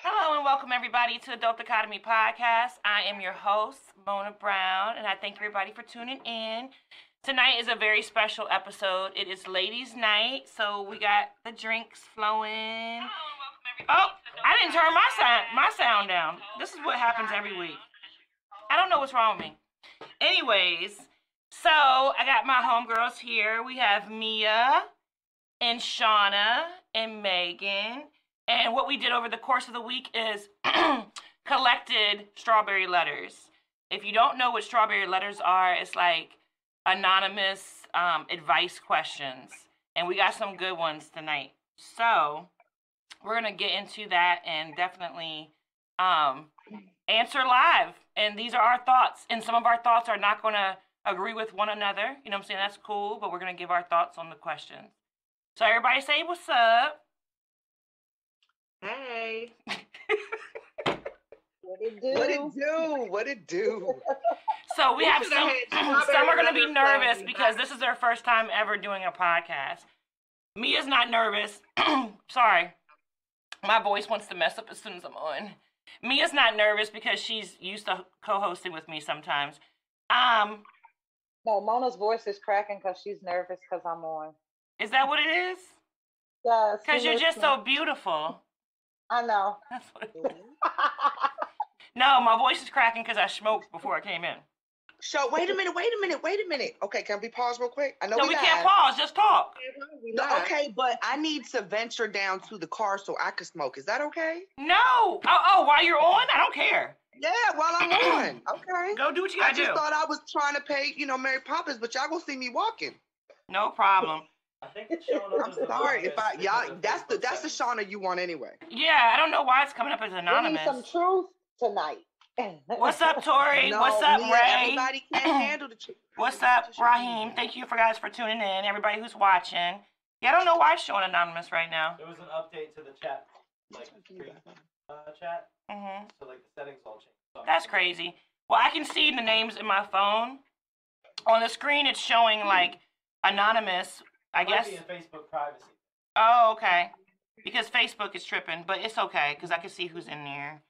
Hello and welcome everybody to Adult Academy Podcast. I am your host, Mona Brown, and I thank everybody for tuning in. Tonight is a very special episode. It is ladies' night, so we got the drinks flowing. Oh, I didn't turn my sound my sound down. This is what happens every week. I don't know what's wrong with me. Anyways, so I got my homegirls here. We have Mia and Shauna and Megan. And what we did over the course of the week is collected strawberry letters. If you don't know what strawberry letters are, it's like anonymous um, advice questions. And we got some good ones tonight. So we're going to get into that and definitely um, answer live. And these are our thoughts. And some of our thoughts are not going to agree with one another. You know what I'm saying? That's cool, but we're going to give our thoughts on the questions. So everybody say what's up. Hey. What it do? What it do? What it do? So we We have should've some. Some are going to be nervous because this is their first time ever doing a podcast. Mia's not nervous. Sorry, my voice wants to mess up as soon as I'm on. Mia's not nervous because she's used to co-hosting with me sometimes. Um, No, Mona's voice is cracking because she's nervous because I'm on. is that what it is? Yes. Because you're just so beautiful. I know. That's what it is. Mm-hmm. No, my voice is cracking because I smoked before I came in. So wait a minute, wait a minute, wait a minute. Okay, can we pause real quick? I know No, we, we can't pause. Just talk. No, okay, but I need to venture down to the car so I can smoke. Is that okay? No. Oh, oh, while you're on, I don't care. Yeah, while I'm on. Okay. Go do what you I gotta do. I just do. thought I was trying to pay, you know, Mary Poppins, but y'all gonna see me walking. No problem. I think it's showing up I'm sorry if I anonymous y'all. That's the that's the settings. Shauna you want anyway. Yeah, I don't know why it's coming up as anonymous. We need anonymous. some truth tonight. What's up, Tori? No, What's up, Mia, Ray? Everybody can't handle the truth. What's up, Raheem? Thank you for guys for tuning in. Everybody who's watching. Yeah, I don't know why it's showing anonymous right now. There was an update to the chat, like screen, uh, chat, hmm so like the settings all changed. So I'm- That's crazy. Well, I can see the names in my phone. On the screen, it's showing like anonymous. I Might guess. be in Facebook privacy. Oh, okay. Because Facebook is tripping, but it's okay because I can see who's in there.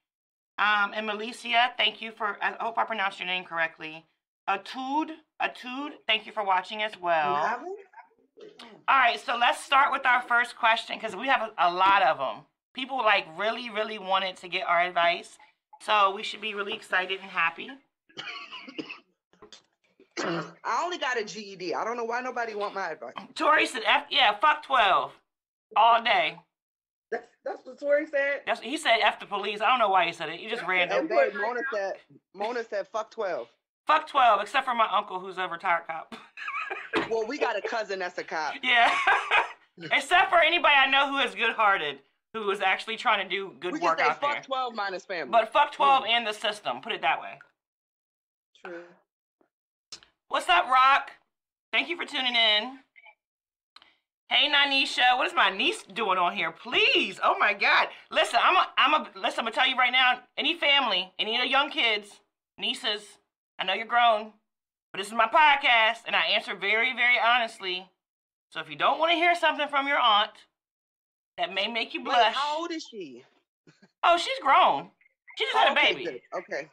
Um, and Melicia, thank you for. I hope I pronounced your name correctly. Atude, Atude, thank you for watching as well. You have? All right, so let's start with our first question because we have a, a lot of them. People like really, really wanted to get our advice, so we should be really excited and happy. I only got a GED. I don't know why nobody want my advice. Tori said, F, "Yeah, fuck twelve, all day." That's that's what Tori said. That's he said. F the police. I don't know why he said it. He just random. And babe, Mona said Mona said fuck twelve. Fuck 12, except for my uncle who's a retired cop. Well, we got a cousin that's a cop. yeah. except for anybody I know who is good hearted, who is actually trying to do good We work can say out fuck there. twelve minus family. But fuck 12 hmm. and the system, put it that way. True. What's up, Rock? Thank you for tuning in. Hey, Nanisha, what is my niece doing on here? Please, oh my God. Listen, I'm a, I'm a, listen, I'm gonna tell you right now, any family, any of the young kids, nieces, I know you're grown, but this is my podcast, and I answer very, very honestly. So if you don't want to hear something from your aunt that may make you Wait, blush, how old is she? oh, she's grown. She just had a baby. good. Okay.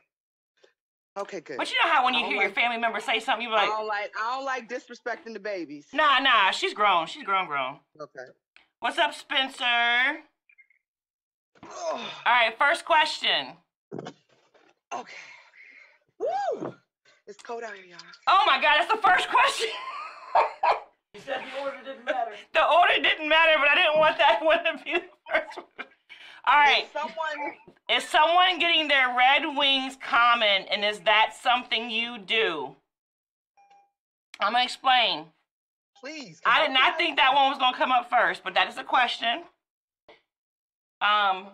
Okay, good. But you know how when you I don't hear your family member say something, you're I like, don't like I don't like disrespecting the babies. nah, nah, she's grown. She's grown, grown. Okay. What's up, Spencer? Oh, All right, first question. okay. Woo! It's cold out here, y'all. Oh my God, that's the first question. You said the order didn't matter. the order didn't matter, but I didn't want that one to be the first one. All right, If someone is someone getting their red wings common, and is that something you do? I'm gonna explain. please. I did not think that one was gonna come up first, but that is a question. Um,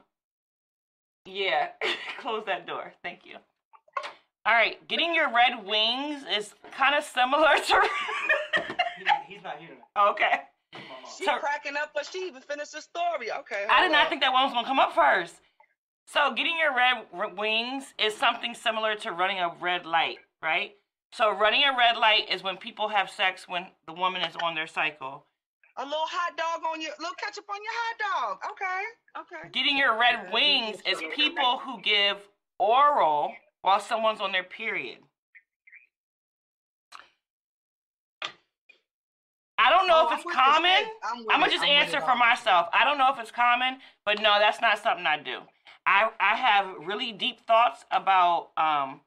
yeah, close that door. Thank you. All right, getting your red wings is kind of similar to. He, he's not here. okay. She So- cracking up, but she even finished the story. Okay. I did not on. think that one was gonna come up first. So getting your red wings is something similar to running a red light, right? So running a red light is when people have sex when the woman is on their cycle. A little hot dog on your, little ketchup on your hot dog. Okay, okay. Getting your red wings is people who give oral while someone's on their period. I don't know Oh, if I'm it's common. I'm, I'm gonna just I'm answer for myself. I don't know if it's common, but no, that's not something I do. I I have really deep thoughts about um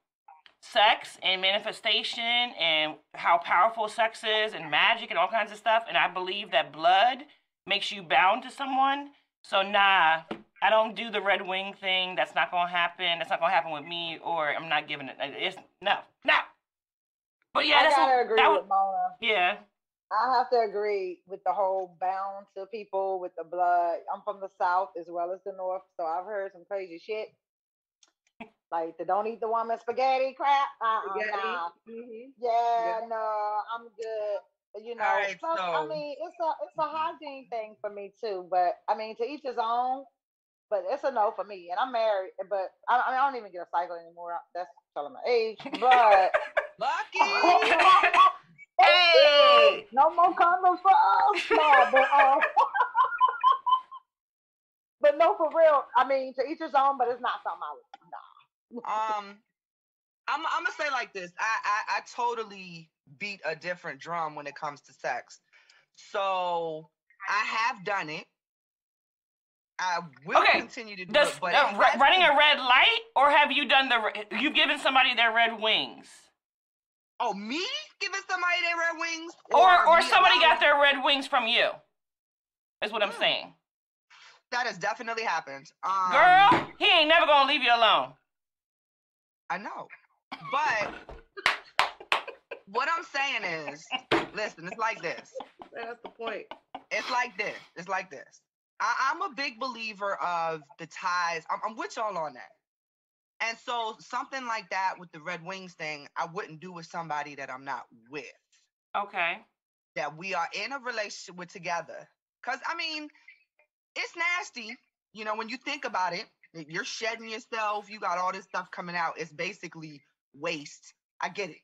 sex and manifestation and how powerful sex is and magic and all kinds of stuff. And I believe that blood makes you bound to someone. So nah, I don't do the red wing thing. That's not gonna happen. That's not gonna happen with me. Or I'm not giving it. It's no, no. But yeah, I that's gotta what, agree that with was, Mona. yeah. I have to agree with the whole bound to people with the blood. I'm from the south as well as the north, so I've heard some crazy shit. like the don't eat the woman spaghetti crap. Uh-uh, Spaghetti. nah. Mhm. Yeah, no, I'm good. You know, Alright, plus, I mean, it's a it's a hygiene thing for me too. But I mean, to each his own. But it's a no for me, and I'm married. But I, I, mean, I don't even get a cycle anymore. That's telling my age. But Lucky. Hey! no more condoms for us. No, but um, but no, for real. I mean, to each his own. But it's not something I would. Nah. um, I'm, I'm gonna say like this. I, I, I totally beat a different drum when it comes to sex. So I have done it. I will Okay, continue to do Does it, but uh, it running a red light, or have you done the? You've given somebody their red wings, oh me giving somebody their red wings, or or me somebody got their red wings from you. Is what I'm Hmm. saying. that has definitely happened. Um, Girl, he ain't never gonna leave you alone. I know, but what I'm saying is, listen, it's like this. That's the point. It's like this. It's like this. I, I'm a big believer of the ties. I'm, I'm with y'all on that. And so something like that with the red wings thing, I wouldn't do with somebody that I'm not with. Okay. That we are in a relationship with together. Cause I mean, it's nasty. You know, when you think about it, you're shedding yourself, you got all this stuff coming out. It's basically waste. I get it.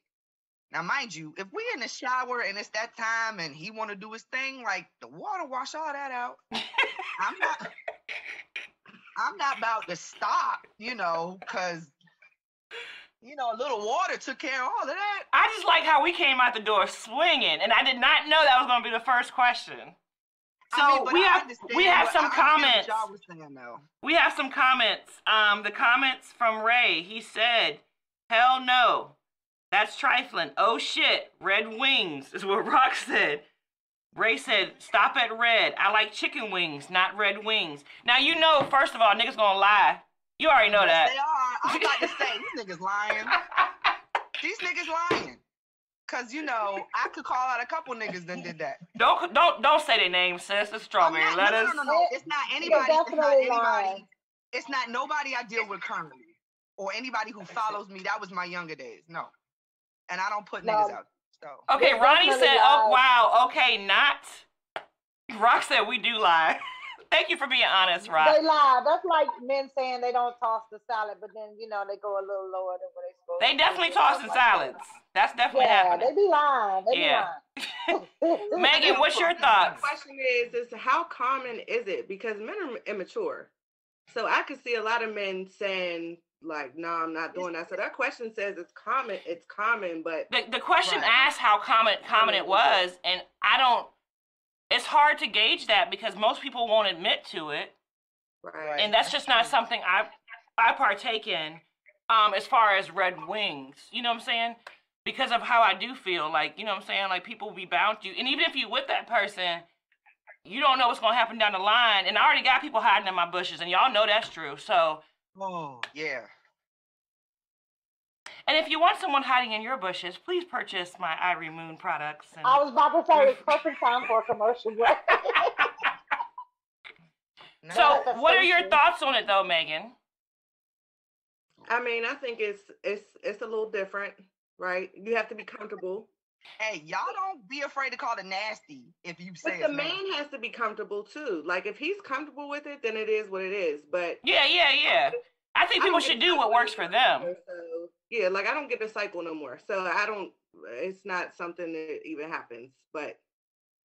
Now, mind you, if we in the shower and it's that time and he want to do his thing, like the water wash all that out. I'm not. I'm not about to stop, you know, cause you know a little water took care of all of that. I just like how we came out the door swinging, and I did not know that was gonna be the first question. So I mean, we have we have some I comments. Saying. We have some comments. Um, the comments from Ray. He said, "Hell no, that's trifling." Oh shit, red wings is what Rock said. Ray said, "Stop at red. I like chicken wings, not red wings." Now you know, first of all, niggas gonna lie. You already know Yes, that. They are. I'm about to say these niggas lying. These niggas lying. Cause you know I could call out a couple niggas that did that. don't don't don't say their name, sis. It's I'm strawberry not- no, lettuce. No, no, no, no. It's not anybody. It's not anybody. lying. It's not nobody I deal with currently, or anybody who follows me. That was my younger days. No, and I don't put No. niggas out. So Okay, They Ronnie definitely said, "Oh wow, okay, not." Rock said, "We do lie." Thank you for being honest, Rock. They lie. That's like men saying they don't toss the salad, but then you know they go a little lower than what they supposed. They to definitely do, tossing stuff like that. salads. That's definitely Yeah, happening. they be lying. They Yeah. be lying. Megan, what's your The thoughts? question is, is how common is it? Because men are immature. So I could see a lot of men saying, like, no, I'm not doing that. So that question says it's common, it's common, but The, the question Right. asked how common common it was, and I don't. It's hard to gauge that because most people won't admit to it, right. and that's just not something I I partake in. Um, as far as red wings, you know what I'm saying? Because of how I do feel, like you know what I'm saying, like people will be bound to you, and even if you with that person, you don't know what's gonna happen down the line. And I already got people hiding in my bushes, and y'all know that's true. So, oh yeah. and if you want someone hiding in your bushes, please purchase my Irie Moon products. And I was about to say it's perfect time for a commercial break. No. So, what so are your true. thoughts on it, though, Megan? I mean, I think it's it's it's a little different, right? You have to be comfortable. Hey, y'all don't be afraid to call it nasty if you say But it's the nasty. man has to be comfortable too. Like if he's comfortable with it, then it is what it is. But Yeah, yeah, yeah. I think people don't should do what works for them. more, So yeah, like I don't get the cycle no more. So I don't. It's not something that even happens. But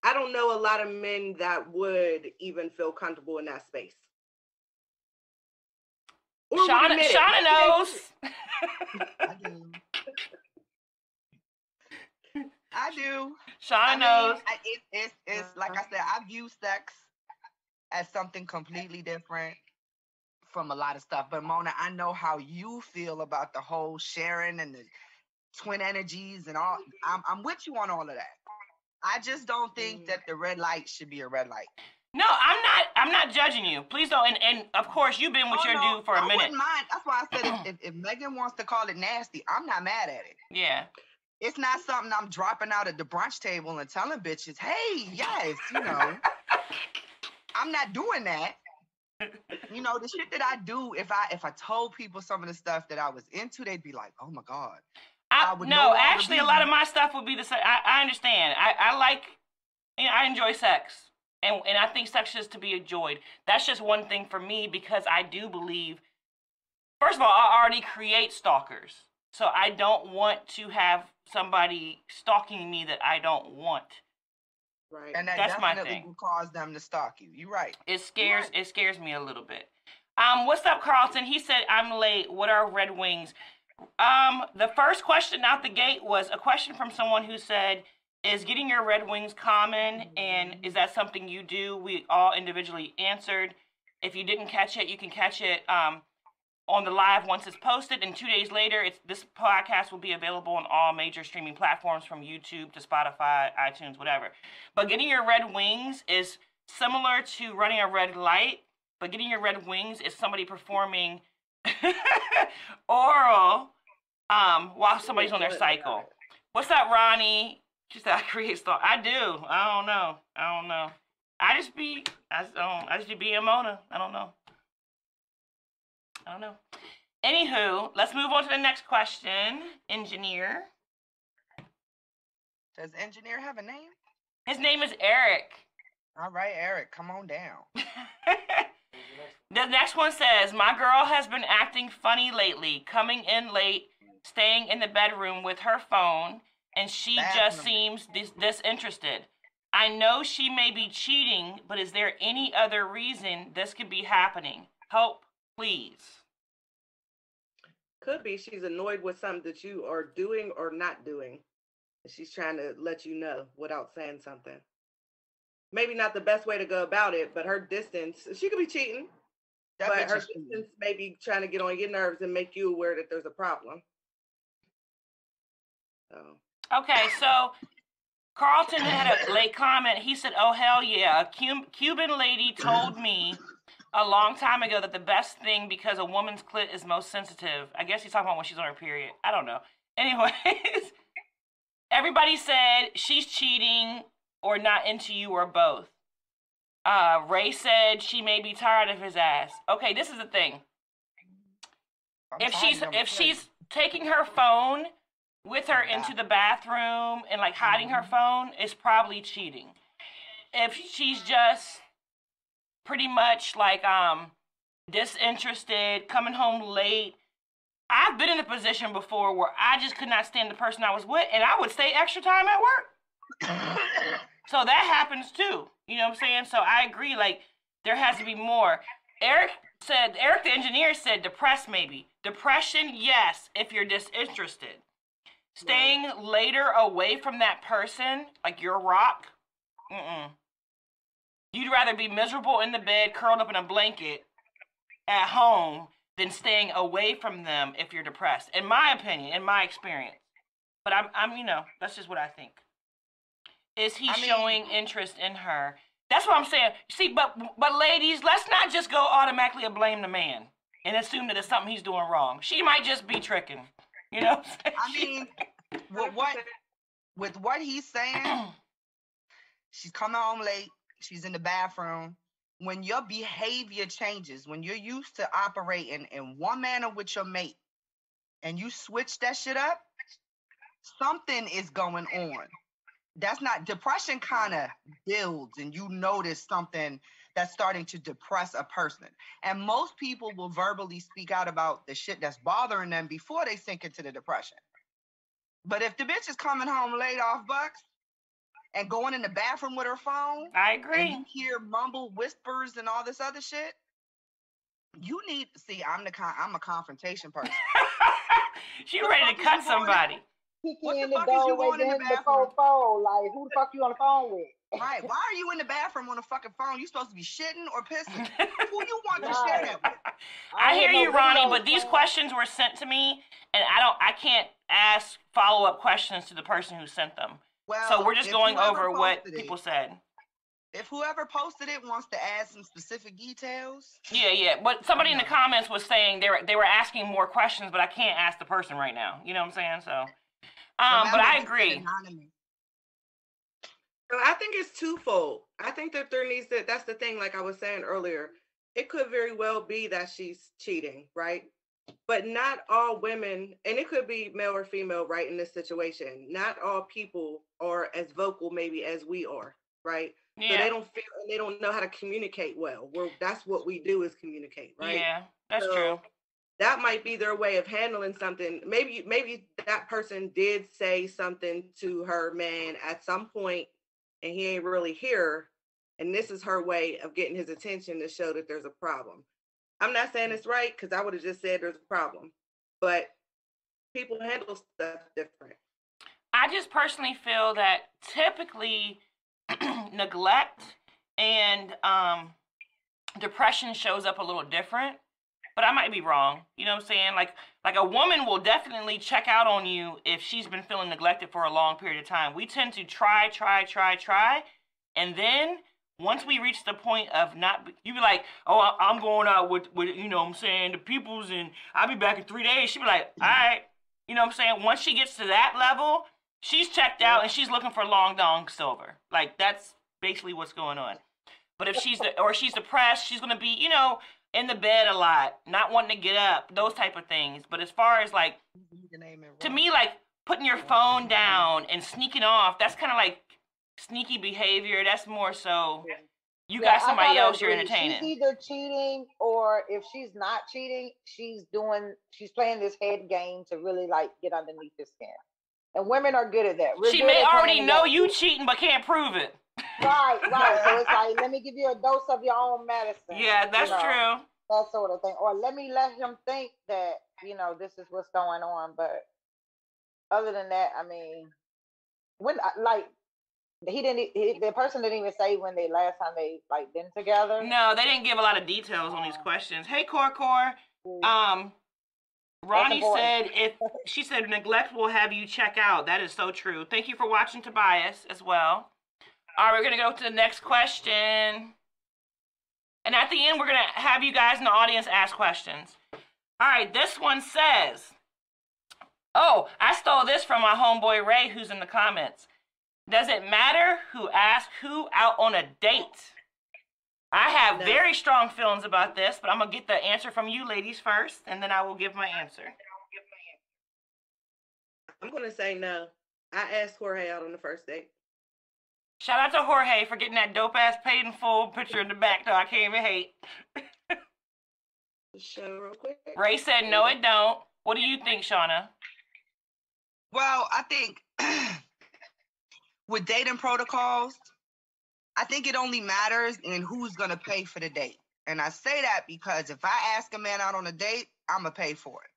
I don't know a lot of men that would even feel comfortable in that space. Or would Shauna, admit it. Shauna knows. I do. I do. Shauna I mean. I, it, it's it's like I said, I view sex as something completely different from a lot of stuff. But Mona, I know how you feel about the whole sharing and the twin energies and all. I'm I'm with you on all of that. I just don't think Mm. that the red light should be a red light. No, I'm not. I'm not judging you. Please don't. And, and of course, you've been with Oh, your no, dude for a I minute. I wouldn't mind. That's why I said if, if, if Megan wants to call it nasty, I'm not mad at it. Yeah. It's not something I'm dropping out at the brunch table and telling bitches, hey, yes, you know. I'm not doing that. You know, the shit that I do, if I if I told people some of the stuff that I was into, they'd be like, oh my God. I, I would no actually, a lot of my stuff would be the same. I, I understand. I, I like, you know, I enjoy sex, and and I think sex is to be enjoyed. That's just one thing for me because I do believe. First of all, I already create stalkers, so I don't want to have somebody stalking me that I don't want. Right. And that That's my definitely thing. will cause them to stalk you. You're right. It scares it scares me a little bit. Um, what's up, Carlton? He said I'm late. What are red wings? Um, the first question out the gate was a question from someone who said, "Is getting your red wings common, and is that something you do?" We all individually answered. If you didn't catch it, you can catch it um, on the live once it's posted, and two days later, it's this podcast will be available on all major streaming platforms from YouTube to Spotify, iTunes, whatever. But getting your red wings is similar to running a red light, but getting your red wings is somebody performing oral um, while somebody's on their cycle. What's up, Ronnie? She said I create stuff. I do. I don't know. I don't know. I just be I don't I just be a Mona. I don't know. I don't know. Anywho, let's move on to the next question. Engineer. Does engineer have a name? His name is Eric. All right, Eric, come on down. the next one says, My girl has been acting funny lately, coming in late, staying in the bedroom with her phone, and she just Bathroom. seems dis- disinterested. I know she may be cheating, but is there any other reason this could be happening? Help, please. Could be she's annoyed with something that you are doing or not doing. She's trying to let you know without saying something. Maybe not the best way to go about it, but her distance, she could be cheating, That but her is cheating. distance may be trying to get on your nerves and make you aware that there's a problem. So, Okay, so Carlton had a late comment. He said, "Oh hell yeah, a Cuban lady told me a long time ago that the best thing because a woman's clit is most sensitive. I guess he's talking about when she's on her period. I don't know. Anyways, everybody said she's cheating or not into you or both. Uh, Ray said she may be tired of his ass. Okay, this is the thing. I'm if she's if she's taking her phone with her into the bathroom and like hiding her phone it's probably cheating if she's just pretty much like um disinterested coming home late. I've been in a position before where i just could not stand the person i was with and i would stay extra time at work. So that happens too you know what i'm saying? So i agree like there has to be more. Eric said eric the engineer said depressed maybe. Depression yes if you're disinterested. Staying later away from that person like your rock mm-mm. You'd rather be miserable in the bed curled up in a blanket at home than staying away from them if you're depressed in my opinion in my experience. But i'm, I'm you know that's just what i think. Is he I mean- showing interest in her? That's what i'm saying. See but but ladies let's not just go automatically and blame the man and assume that it's something he's doing wrong. She might just be tricking you know what I'm I mean, with what with what he's saying, she's coming home late. She's in the bathroom. When your behavior changes, when you're used to operating in one manner with your mate, and you switch that shit up, something is going on. That's not depression. Kind of builds, and you notice something that's starting to depress a person. And most people will verbally speak out about the shit that's bothering them before they sink into the depression. But if the bitch is coming home laid off bucks, and going in the bathroom with her phone, I and agree. you hear mumble whispers and all this other shit, you need see. I'm the con- I'm a confrontation person. she The ready to cut you going in? somebody. Kick What you the in the fuck is you going in the then the phone phone. Like, who the fuck you on the phone with? right? Why are you in the bathroom on a fucking phone? You supposed to be shitting or pissing? Who you want to share that with? I hear you, Ronnie, but these questions were sent to me, and I don't, I can't ask follow up questions to the person who sent them. Well, So we're just going over what it- people said. If whoever posted it wants to add some specific details, Yeah, yeah. But somebody in the comments was saying they were they were asking more questions, but I can't ask the person right now. You know what I'm saying? So, um, but I agree. So I think it's twofold. I think that there needs to, that's the thing, like I was saying earlier, it could very well be that she's cheating, right? But not all women, and it could be male or female, right, in this situation. Not all people are as vocal, maybe, as we are, right? Yeah. So they don't feel, and they don't know how to communicate well. Well, that's what we do is communicate, right? yeah, that's So, true. that might be their way of handling something. Maybe maybe that person did say something to her man at some point and he ain't really here. And this is her way of getting his attention to show that there's a problem. I'm not saying it's right because I would have just said there's a problem. But people handle stuff different. I just personally feel that typically neglect and um, depression shows up a little different, but I might be wrong. You know what I'm saying? Like like a woman will definitely check out on you if she's been feeling neglected for a long period of time. We tend to try, try, try, try, and then once we reach the point of not, you be like, oh, I'm going out with, with you know what I'm saying, the peoples, and I'll be back in three days. She be like, all right. You know what I'm saying? Once she gets to that level, she's checked out and she's looking for long dong silver. Like that's basically what's going on. But if she's de- or she's depressed, she's gonna be, you know, in the bed a lot, not wanting to get up, those type of things. But as far as like You can name it to me, like putting your phone down and sneaking off, that's kind of like sneaky behavior. That's more so you Yeah, got somebody else you're entertaining. She's either cheating or if she's not cheating, she's doing she's playing this head game to really like get underneath his skin. And women are good at that. We're she may already know you game. cheating but can't prove it. Right, right. so it's like, let me give you a dose of your own medicine. Yeah, you that's know, true. That sort of thing. Or let me let him think that, you know, this is what's going on. But other than that, I mean, when I- like he didn't he, the person didn't even say when they last time they like been together. No, they didn't give a lot of details on these questions. Hey, Core Core. Mm. Um, Ronnie said if she said neglect will have you check out. That is so true. Thank you for watching Tobias as well. All right, we're gonna go to the next question, and at the end we're gonna have you guys in the audience ask questions. All right, this one says, "Oh, I stole this from my homeboy Ray, who's in the comments. Does it matter who asked who out on a date?" I have No. very strong feelings about this, but I'm gonna get the answer from you ladies first, and then I will give my answer. I'm gonna say no. I asked Jorge out on the first date. Shout out to Jorge for getting that dope ass paid in full picture in the back, though. I can't even hate. Show real quick. Ray said no, it don't. What do you think, Shauna? Well, I think with dating protocols, I think it only matters in who's gonna pay for the date. And I say that because if I ask a man out on a date, I'ma pay for it.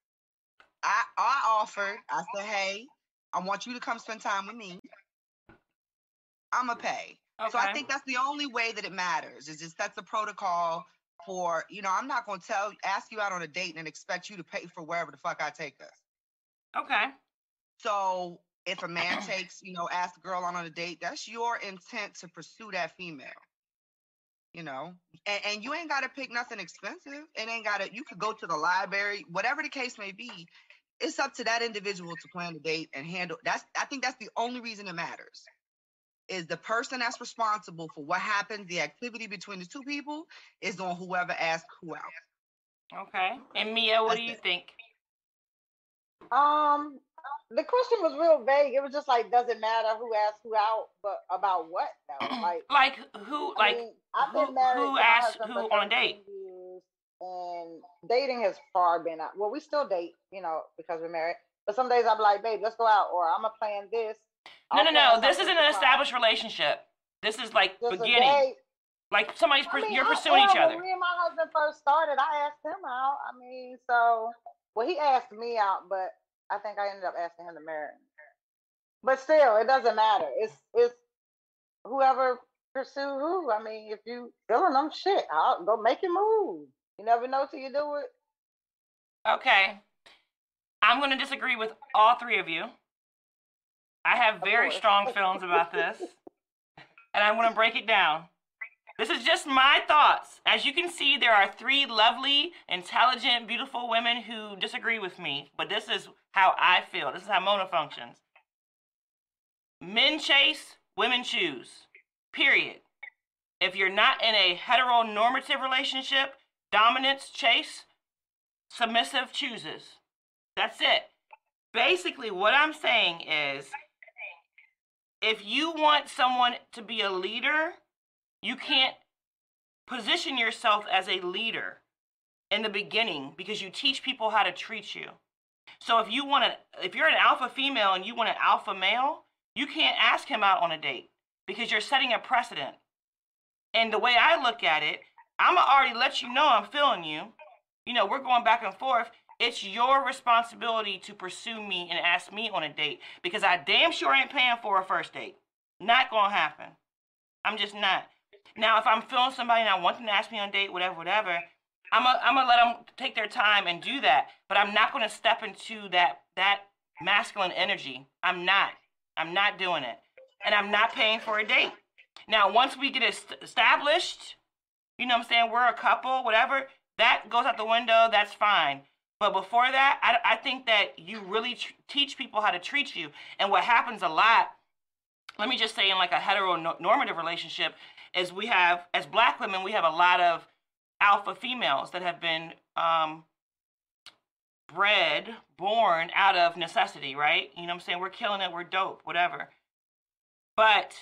I I offered, I said, hey, I want you to come spend time with me. I'ma pay. Okay. So I think that's the only way that it matters. Is just that's a protocol for, you know, I'm not gonna tell ask you out on a date and expect you to pay for wherever the fuck I take us. Okay. So if a man takes, you know, ask a girl on a date, that's your intent to pursue that female. You know, and, and you ain't got to pick nothing expensive. It ain't got to, you could go to the library, whatever the case may be. It's up to that individual to plan the date and handle. That's, I think that's the only reason it matters. Is the person that's responsible for what happens, the activity between the two people, is on whoever asks who out. Okay. And Mia, what do you it. think? Um, the question was real vague. It was just like, does it matter who asked who out, but about what though? Like, Like who? I Like mean, I've who- been married who asked who on a date? years, and dating has far been out. Well, we still date, you know, because we're married. But some days I'm like, babe, let's go out, or I'm gonna plan this, No, no, Okay, no. so This isn't an established relationship. This is like Just beginning. Like somebody's I mean, you're I- pursuing each other. When me and my husband first started, I asked him out. I mean, so well, he asked me out, but I think I ended up asking him to marry me. But still, it doesn't matter. It's it's whoever pursue who. I mean, if you feeling them, shit, I'll go make your move. You never know till you do it. Okay. I'm going to disagree with all three of you. I have very strong feelings about this, and I'm going to break it down. This is just my thoughts. As you can see, there are three lovely, intelligent, beautiful women who disagree with me, but this is how I feel. This is how Mona functions. Men chase, women choose. Period. If you're not in a heteronormative relationship, dominance chase, submissive chooses. That's it. Basically, what I'm saying is if you want someone to be a leader, you can't position yourself as a leader in the beginning because you teach people how to treat you. So if you want to if you're an alpha female and you want an alpha male, you can't ask him out on a date because you're setting a precedent. And the way I look at it, I'm already let you know I'm feeling you. You know, we're going back and forth. It's your responsibility to pursue me and ask me on a date because I damn sure ain't paying for a first date. Not gonna happen. I'm just not. Now, if I'm feeling somebody and I want them to ask me on date, whatever, whatever, I'm gonna I'm let them take their time and do that. But I'm not gonna step into that that masculine energy. I'm not. I'm not doing it, and I'm not paying for a date. Now, once we get est- established, you know what I'm saying, we're a couple, whatever, that goes out the window, that's fine. But before that, I, I think that you really tr- teach people how to treat you. And what happens a lot, let me just say, in like a heteronormative relationship, is we have, as black women, we have a lot of alpha females that have been um, bred, born out of necessity, right? You know what I'm saying? We're killing it, we're dope, whatever. But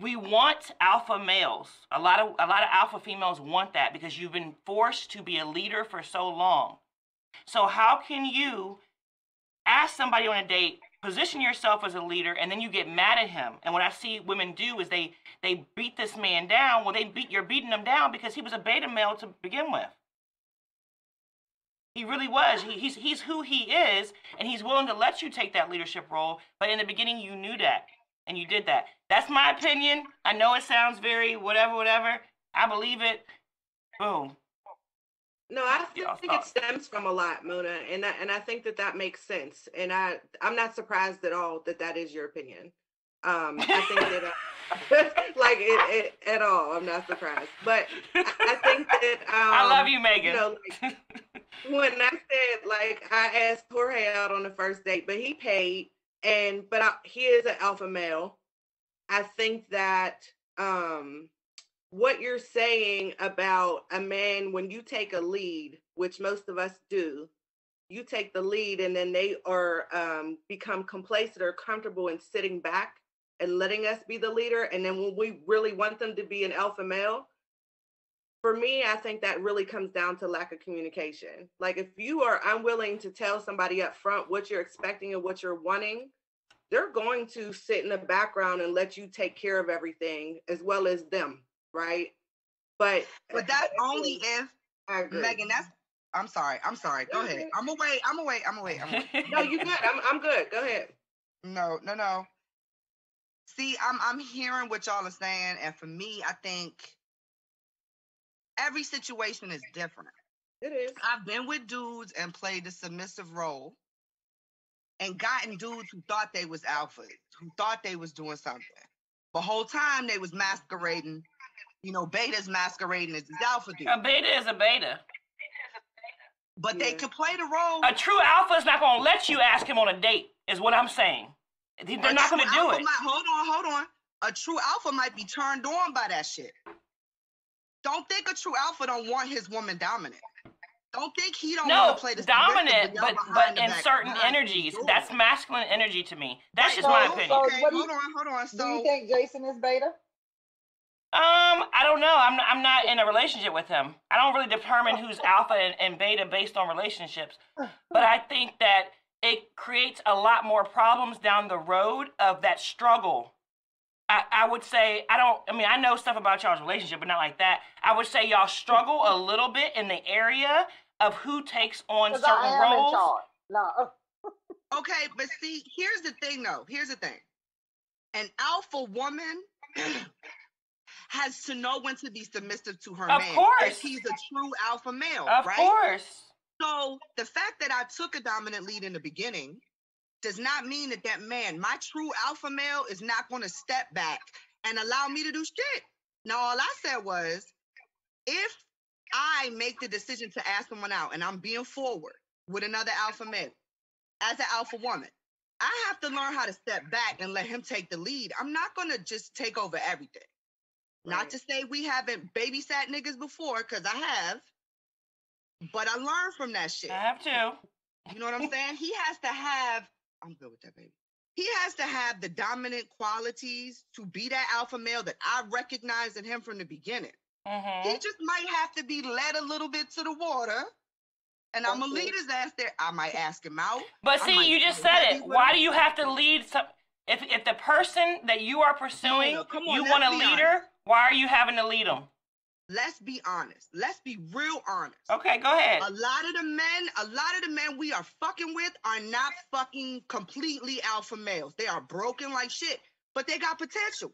we want alpha males. A lot of a lot of alpha females want that because you've been forced to be a leader for so long. So how can you ask somebody on a date, position yourself as a leader, and then you get mad at him? And what I see women do is they they beat this man down. Well, they beat you're beating him down because he was a beta male to begin with. He really was. He, he's he's who he is, and he's willing to let you take that leadership role. But in the beginning, you knew that, and you did that. That's my opinion. I know it sounds very whatever, whatever. I believe it. Boom. No, I think it stems from a lot, Mona, and I, and I think that that makes sense. And I I'm not surprised at all that that is your opinion. Um, I think that uh, like it, it at all. I'm not surprised, but I, I think that um, I love you, Megan. You know, like when I said like I asked Jorge out on the first date, but he paid, and but I, he is an alpha male. I think that um what you're saying about a man when you take a lead, which most of us do, you take the lead and then they are um, become complacent or comfortable in sitting back and letting us be the leader. And then when we really want them to be an alpha male, for me, I think that really comes down to lack of communication. Like if you are unwilling to tell somebody up front what you're expecting and what you're wanting, they're going to sit in the background and let you take care of everything as well as them, right? But But that's only if Megan. That's. I'm sorry. I'm sorry. Go ahead. Mhm. I'm away. I'm away. I'm away. I'm away. no, you good. I'm I'm good. Go ahead. No, no, no. See, I'm I'm hearing what y'all are saying, and for me, I think every situation is different. It is. I've been with dudes and played the submissive role, and gotten dudes who thought they was alphas, who thought they was doing something. The whole time they was masquerading, you know, betas masquerading as this alpha dude, a beta is a beta. but they Yeah. could play the role. A true alpha is not going to let you ask him on a date, is what I'm saying. They- They're A not going to do alpha it. Might, hold on, hold on. A true alpha might be turned on by that shit. Don't think a true alpha don't want his woman dominant. Don't think he don't No, want to play the dominant, but but in back- certain energies, that's masculine energy to me. That's Right, just my opinion. so- Okay, what do hold on, hold on. Do you think Jason is beta? Um, I don't know. I'm I'm not in a relationship with him. I don't really determine who's alpha and, and beta based on relationships. But I think that it creates a lot more problems down the road of that struggle. I, I would say I don't. I mean, I know stuff about y'all's relationship, but not like that. I would say y'all struggle a little bit in the area of who takes on Because I certain am in roles. charge. No. Okay, but see, here's the thing though. Here's the thing. An alpha woman has to know when to be submissive to her Of man. course. If he's a true alpha male, Of right? course. So the fact that I took a dominant lead in the beginning does not mean that that man, my true alpha male, is not going to step back and allow me to do shit. Now, all I said was, if I make the decision to ask someone out and I'm being forward with another alpha male as an alpha woman, I have to learn how to step back and let him take the lead. I'm not going to just take over everything. Not to say we haven't babysat niggas before, because I have, but I learned from that shit. I have to. You know what I'm saying? He has to have, I'm good with that, baby. He has to have the dominant qualities to be that alpha male that I recognized in him from the beginning. hmm He just might have to be led a little bit to the water. And I'm gonna lead his ass there. I might ask him out. But see, you just said it. Why him. do you have to lead some? If if the person that you are pursuing, no, come on, you want a leader, honest. Why are you having to lead them? Let's be honest. Let's be real honest. Okay, go ahead. A lot of the men, a lot of the men we are fucking with are not fucking completely alpha males. They are broken like shit, but they got potential.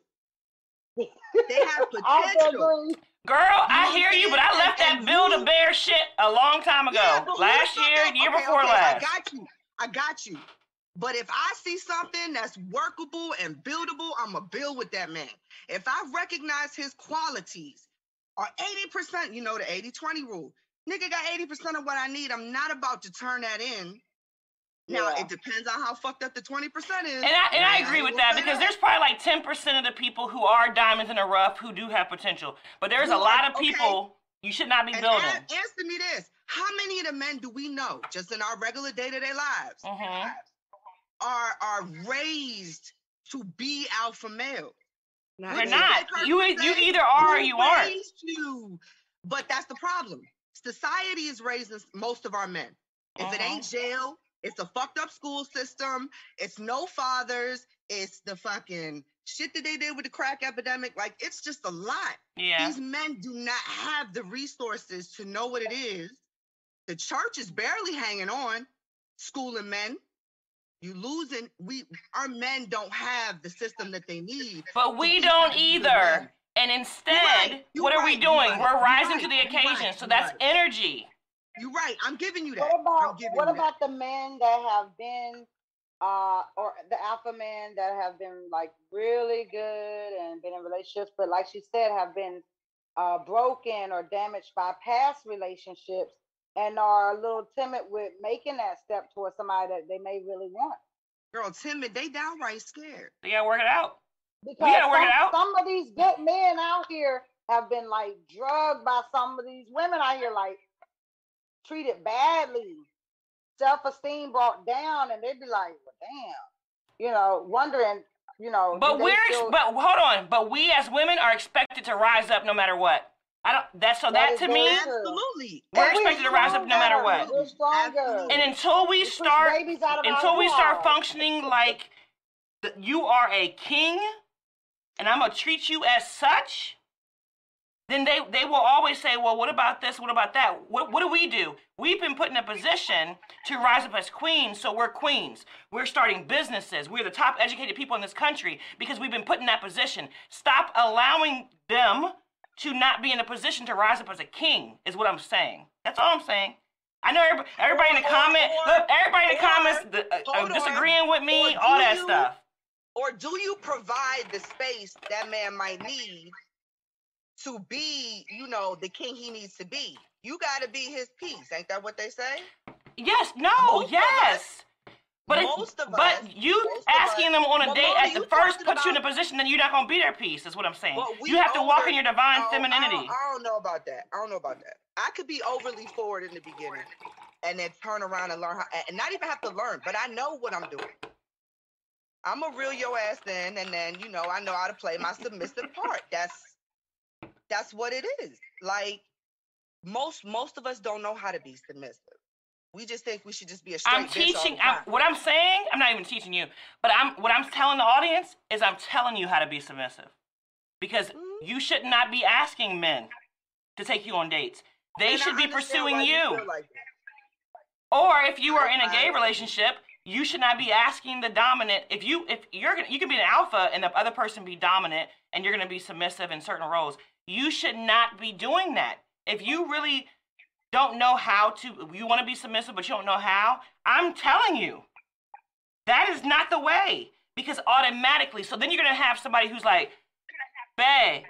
They have potential. Girl, I hear you, but I left that build a bear shit a long time ago. Yeah, but who the last year, year okay, before okay, last. I got you. I got you. But if I see something that's workable and buildable, I'm going to build with that man. If I recognize his qualities or 80%, you know, the 80 20 rule, nigga got 80% of what I need. I'm not about to turn that in. Now, Yeah. it depends on how fucked up the 20% is. And I, and I ain't agree with gonna that because there's probably like 10% of the people who are diamonds in the rough who do have potential. But there's a Who are- lot of okay. people you should not be And building. a- answer me this. How many of the men do we know, just in our regular day-to-day lives, Mhm. Are are raised to be alpha male? Not They're not. You you say, either are or you aren't. you?" But that's the problem. Society is raising most of our men. If it Uh-huh. ain't jail, it's a fucked up school system. It's no fathers. It's the fucking shit that they did with the crack epidemic. Like it's just a lot. Yeah. These men do not have the resources to know what it is. The church is barely hanging on, schooling men. You losing. We our men don't have the system that they need. But to we don't up with the either. And instead, right, you're what are we right, you're doing? right, We're rising right, to the you're right, occasion. so that's right. energy. You're right. I'm giving you that. What about what you that. about the men that have been uh or the alpha men that have been like really good and been in relationships, but like she said, have been uh broken or damaged by past relationships and are a little timid with making that step towards somebody that they may really want. Girl, timid, they downright scared. They gotta work it out. Because gotta work some, it out. some of these good men out here have been like drugged by some of these women out here, like treated badly, self esteem brought down, and they'd be like, well, damn, you know, wondering, you know. But we're still- but hold on. But we as women are expected to rise up no matter what. I don't. That's so That that is to me. Absolutely. We're And expected to rise up no matter what. We're stronger. And until we We start babies out of our until we start hoo-haws. functioning like th- you are a king and I'm gonna treat you as such, then they, they will always say, Well, what about this? What about that? What, what do we do? We've been put in a position to rise up as queens, so we're queens. We're starting businesses. We're the top educated people in this country because we've been put in that position. Stop allowing them to not be in a position to rise up as a king, is what I'm saying. That's all I'm saying. I know everybody, everybody in the Or- comment, or- look, everybody in the or- comments uh, uh, disagreeing with me, all that you- stuff. Or do you provide the space that man might need to be, you know, the king he needs to be? You got to be his peace. Ain't that what they say? Yes, no, yes. But most of but us- you asking us- them on a date at the first puts you in a position that you're not gonna be their peace. Is what I'm saying. You have to walk in your divine Oh, I don't- femininity. I don't, know about that. I don't know about that. I could be overly forward in the beginning and then turn around and learn how, and not even have to learn, but I know what I'm doing. I'm a reel your ass in, and then you know I know how to play my submissive part. That's that's what it is. Like most most of us don't know how to be submissive. We just think we should just be a straight I'm bitch all the teaching. I'm, time. what I'm saying, I'm not even teaching you, but I'm what I'm telling the audience is I'm telling you how to be submissive, because Mm-hmm. you should not be asking men to take you on dates. They And I should be pursuing why you. like. Or if you are in a gay relationship, you should not be asking the dominant. If you if you're gonna you can be an alpha and the other person be dominant and you're gonna be submissive in certain roles. You should not be doing that. If you really don't know how to you want to be submissive but you don't know how, I'm telling you. That is not the way. Because automatically, so then you're gonna have somebody who's like, Bae,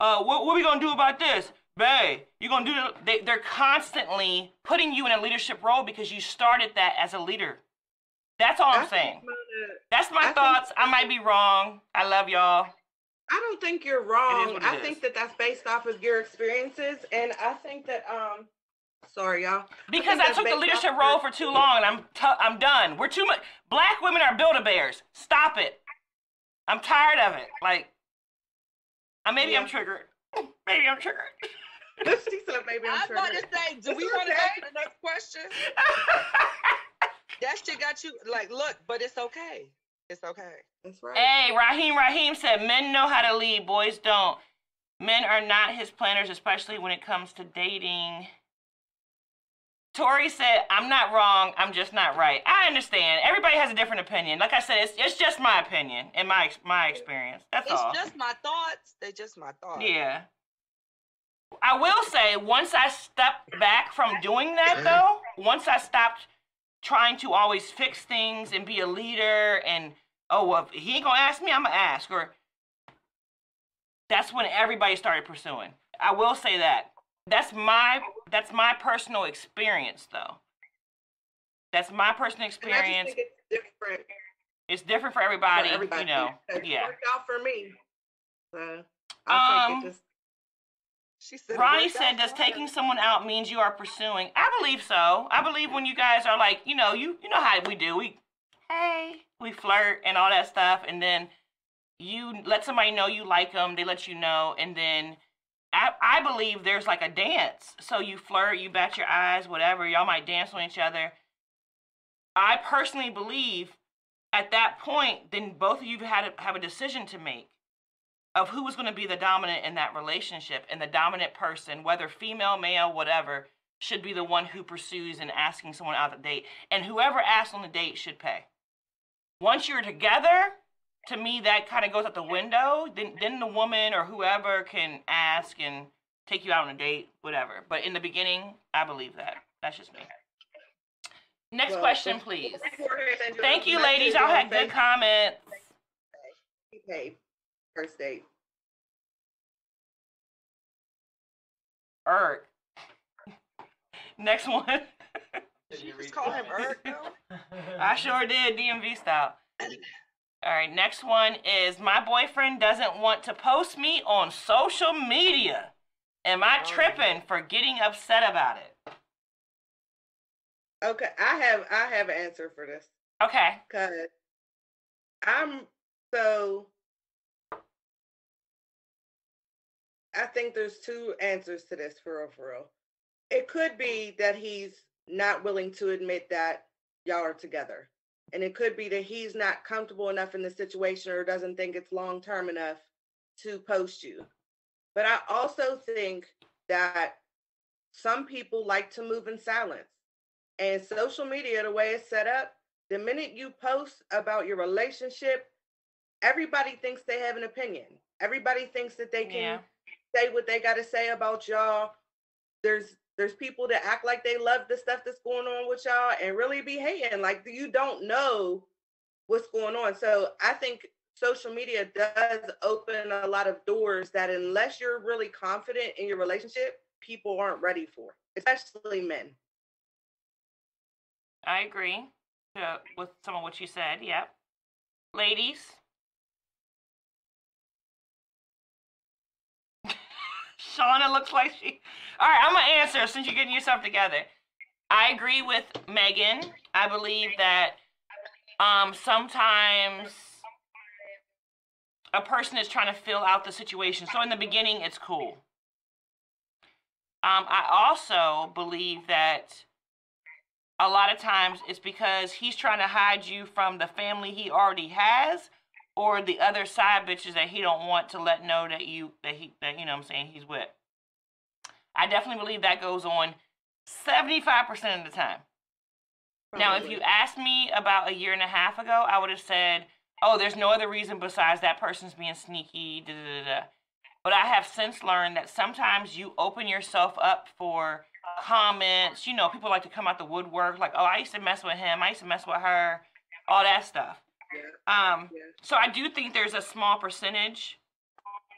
uh, what, what are we gonna do about this? Bae, you're gonna do the, they, they're constantly putting you in a leadership role because you started that as a leader. That's all I I'm think saying. That's my I think- thoughts. I might be wrong. I love y'all. I don't think you're wrong. I is. think that that's based off of your experiences, and I think that um, sorry y'all, Because think I, took the leadership role for too long, and I'm t- I'm done. We're too much. Black women are build-a-bears. Stop it. I'm tired of it. Like, uh, maybe I'm triggered. Maybe I'm triggered. she said maybe I'm I was about to say, do we want to go to the next question? That shit got you like, look, but it's okay. It's okay. That's right. Hey, Raheem Raheem said men know how to lead, boys don't. Men are not his planners, especially when it comes to dating. Tori said, I'm not wrong, I'm just not right. I understand. Everybody has a different opinion. Like I said, it's, it's just my opinion and my my experience. That's It's all. It's just my thoughts. They're just my thoughts. Yeah. I will say, once I stepped back from doing that, though, once I stopped trying to always fix things and be a leader, and oh, well, if he ain't gonna ask me, I'm gonna ask, or that's when everybody started pursuing. I will say that. That's my that's my personal experience, though. That's my personal And I just experience. it's different It's different for for everybody, everybody. you know. It Yeah. worked out for me. So I Um, think it just She said. Ronnie said, "Does for her." taking someone out means you are pursuing?" I believe so. I believe when you guys are like, you know, you you know how we do. We, hey, we flirt and all that stuff, and then you let somebody know you like them. They let you know, and then I I believe there's like a dance. So you flirt, you bat your eyes, whatever. Y'all might dance on each other. I personally believe at that point, then both of you had have a decision to make of who was going to be the dominant in that relationship and the dominant person whether female male whatever should be the one who pursues and asking someone out to date and whoever asks on the date should pay once you're together to me that kind of goes out the window. Then then the woman or whoever can ask and take you out on a date whatever. But in the beginning i believe that. That's just me. Next well, question please. Before I send thank you. Ladies. y'all had good comments. He paid first date. Erg. Next one. Did you Just read call him comments? Eric though. I sure did, DMV style. All right, next one is my boyfriend doesn't want to post me on social media. Am I Oh. tripping for getting upset about it? Okay, I have I have an answer for this. Okay. Cause I'm so I think there's two answers to this for real for real. It could be that he's not willing to admit that y'all are together. And it could be that he's not comfortable enough in the situation or doesn't think it's long term enough to post you. But I also think that some people like to move in silence. And social media, the way it's set up, the minute you post about your relationship, everybody thinks they have an opinion. Everybody thinks that they can Yeah. say what they got to say about y'all. There's there's people that act like they love the stuff that's going on with y'all and really be hating like you don't know what's going on. So I think social media does open a lot of doors that unless you're really confident in your relationship, people aren't ready for, especially men. I agree to, with some of what you said. Yep. Ladies. Shauna looks like she. All right, I'm to answer since you're getting yourself together. I agree with Megan. I believe that um, sometimes a person is trying to fill out the situation. So in the beginning, it's cool. Um, I also believe that a lot of times it's because he's trying to hide you from the family he already has or the other side bitches that he don't want to let know that you that he that you know what I'm saying he's with. I definitely believe that goes on 75% of the time. Now, if you asked me about a year and a half ago, I would have said, "Oh, there's no other reason besides that person's being sneaky." Da, da, da, da. But I have since learned that sometimes you open yourself up for comments. You know, people like to come out the woodwork, like, "Oh, I used to mess with him. I used to mess with her," all that stuff. Um, so I do think there's a small percentage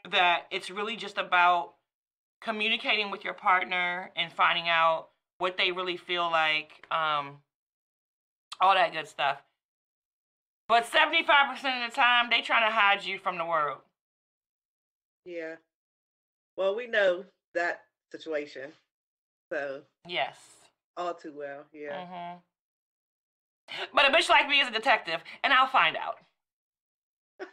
that it's really just about communicating with your partner and finding out what they really feel like, um, all that good stuff. But 75% of the time, they trying to hide you from the world. Yeah. Well, we know that situation. So Yes. all too well. Yeah. hmm But a bitch like me is a detective, and I'll find out.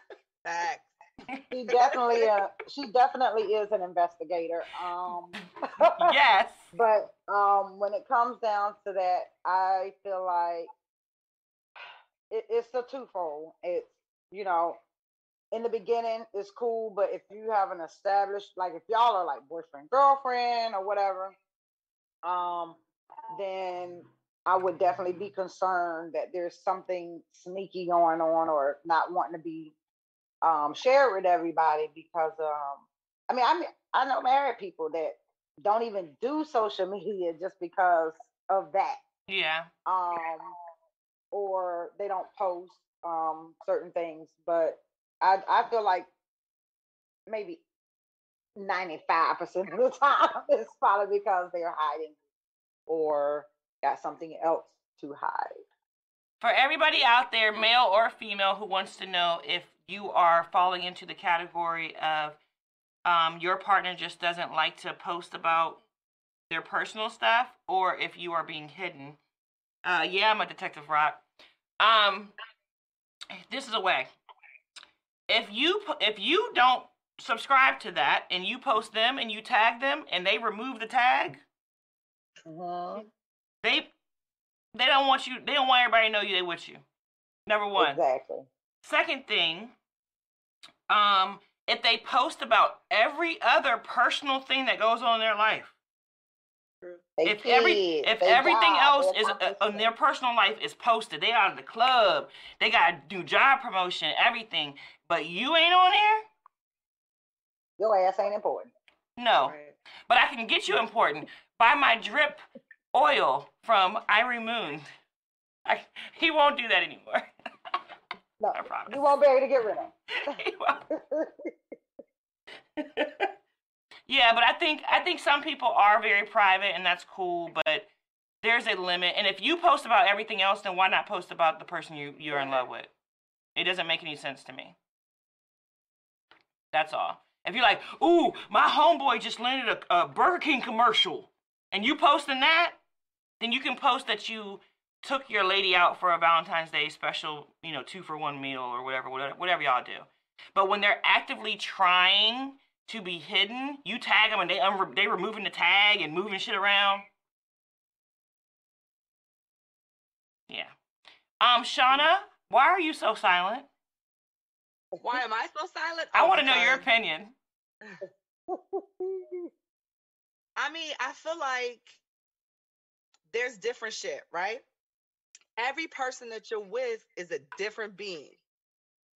Facts. She definitely, uh, she definitely is an investigator. Um, yes. but um, when it comes down to that, I feel like it, it's a twofold. It's you know, in the beginning it's cool, but if you have an established, like if y'all are like boyfriend girlfriend or whatever, um, then I would definitely be concerned that there's something sneaky going on or not wanting to be um, shared with everybody because um, I mean I mean I know married people that don't even do social media just because of that Yeah. um, or they don't post um, certain things. But I, I feel like maybe 95% of the time it's probably because they're hiding or got something else to hide. For everybody out there, male or female, who wants to know if you are falling into the category of um, your partner just doesn't like to post about their personal stuff, or if you are being hidden, uh, yeah, I'm a detective, Rock. Um, this is a way. If you if you don't subscribe to that and you post them and you tag them and they remove the tag, Mhm. They they don't want you. They don't want everybody to know you. They with you. Number one. Exactly. Second thing, um, if they post about every other personal thing that goes on in their life, They if every if everything job, else is uh, on their personal life is posted, they out of the club, they got to do job promotion, everything, but you ain't on there. Your ass ain't important. No, Right. but I can get you important. by my drip oil from Irie Moon. I, he won't do that anymore. No, I promise. you won't be able to get rid of. Yeah, but I think I think some people are very private, and that's cool. But there's a limit, and if you post about everything else, then why not post about the person you you're in love with? It doesn't make any sense to me. That's all. If you're like, ooh, my homeboy just landed a, a Burger King commercial, and you posting that, then you can post that you took your lady out for a Valentine's Day special, you know, two for one meal or whatever, whatever, whatever y'all do. But when they're actively trying to be hidden, you tag them and they unre- they removing the tag and moving shit around. Yeah. Um, Shauna, why are you so silent? Why am I so silent? I Oh, want to know your opinion. I mean, I feel like there's different shit, right? Every person that you're with is a different being.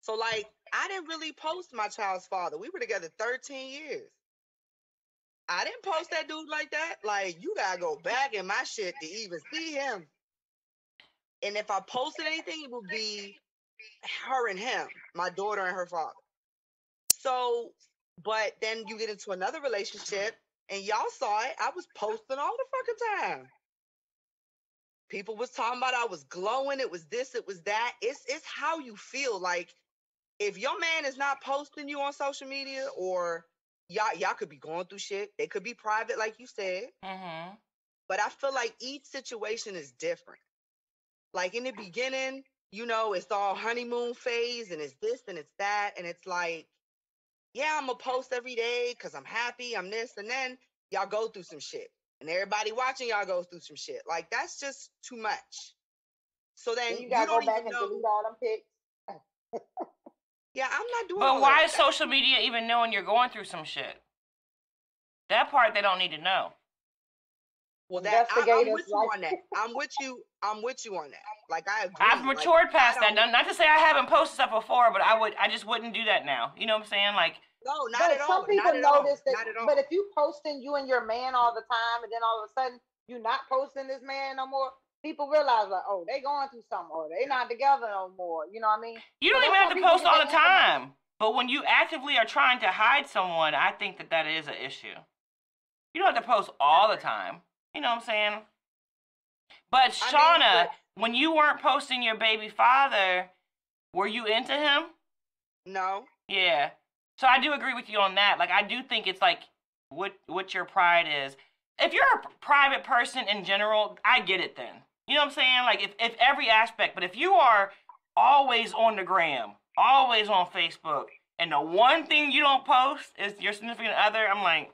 So, like, I didn't really post my child's father. We were together 13 years. I didn't post that dude like that. Like, you gotta go back in my shit to even see him. And if I posted anything, it would be her and him, my daughter and her father. So, but then you get into another relationship and y'all saw it. I was posting all the fucking time. People was talking about I was glowing. It was this. It was that. It's it's how you feel. Like if your man is not posting you on social media, or y'all y'all could be going through shit. They could be private, like you said. Mm-hmm. But I feel like each situation is different. Like in the beginning, you know, it's all honeymoon phase, and it's this and it's that, and it's like, yeah, I'm gonna post every day because I'm happy. I'm this, and then y'all go through some shit. and everybody watching y'all go through some shit. Like that's just too much. So then Then you, you gotta go don't back even and know. delete all them pics. Yeah, I'm not doing. But all why that. is social media even knowing you're going through some shit? That part they don't need to know. Well, that I, I'm with you on that. I'm with you. I'm with you on that. Like I agree. I've matured I past that. don't- to say I haven't posted stuff before, but I would. I just wouldn't do that now. You know what I'm saying? Like, No, not but at all. some people not at all. notice that. Not at all. But if you posting you and your man all the time, and then all of a sudden you not posting this man no more, people realize like, oh, they going through something, or they not together no more. You know what I mean? you don't even have to post all the need to have time. But when you actively are trying to hide someone, I think that that is an issue. You don't have to post all the time. You know what I'm saying? But I mean, Shauna, but- when you weren't posting your baby father, were you into him? no. Yeah. So I do agree with you on that. Like I do think it's like what what your pride is. If you're a private person in general, I get it then. You know what I'm saying? Like if, if every aspect, but if you are always on the gram, always on Facebook, and the one thing you don't post is your significant other, I'm like,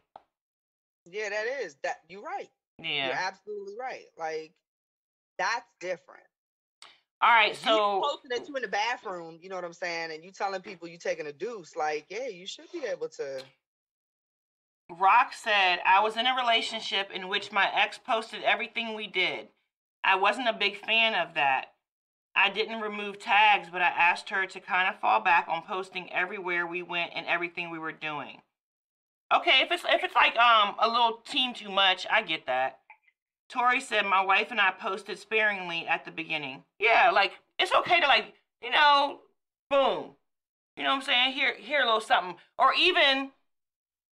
Yeah, that is that. You're right. Yeah. You're absolutely right. Like that's different. All right, If you so posting that you in the bathroom, you know what I'm saying, and you telling people you taking a deuce, like, yeah, you should be able to. Rock said, I was in a relationship in which my ex posted everything we did. I wasn't a big fan of that. I didn't remove tags, but I asked her to kind of fall back on posting everywhere we went and everything we were doing. Okay, if it's if it's like um a little team too much, I get that. Tori said my wife and I posted sparingly at the beginning. Yeah, like it's okay to like, you know, boom. You know what I'm saying? Here here a little something. Or even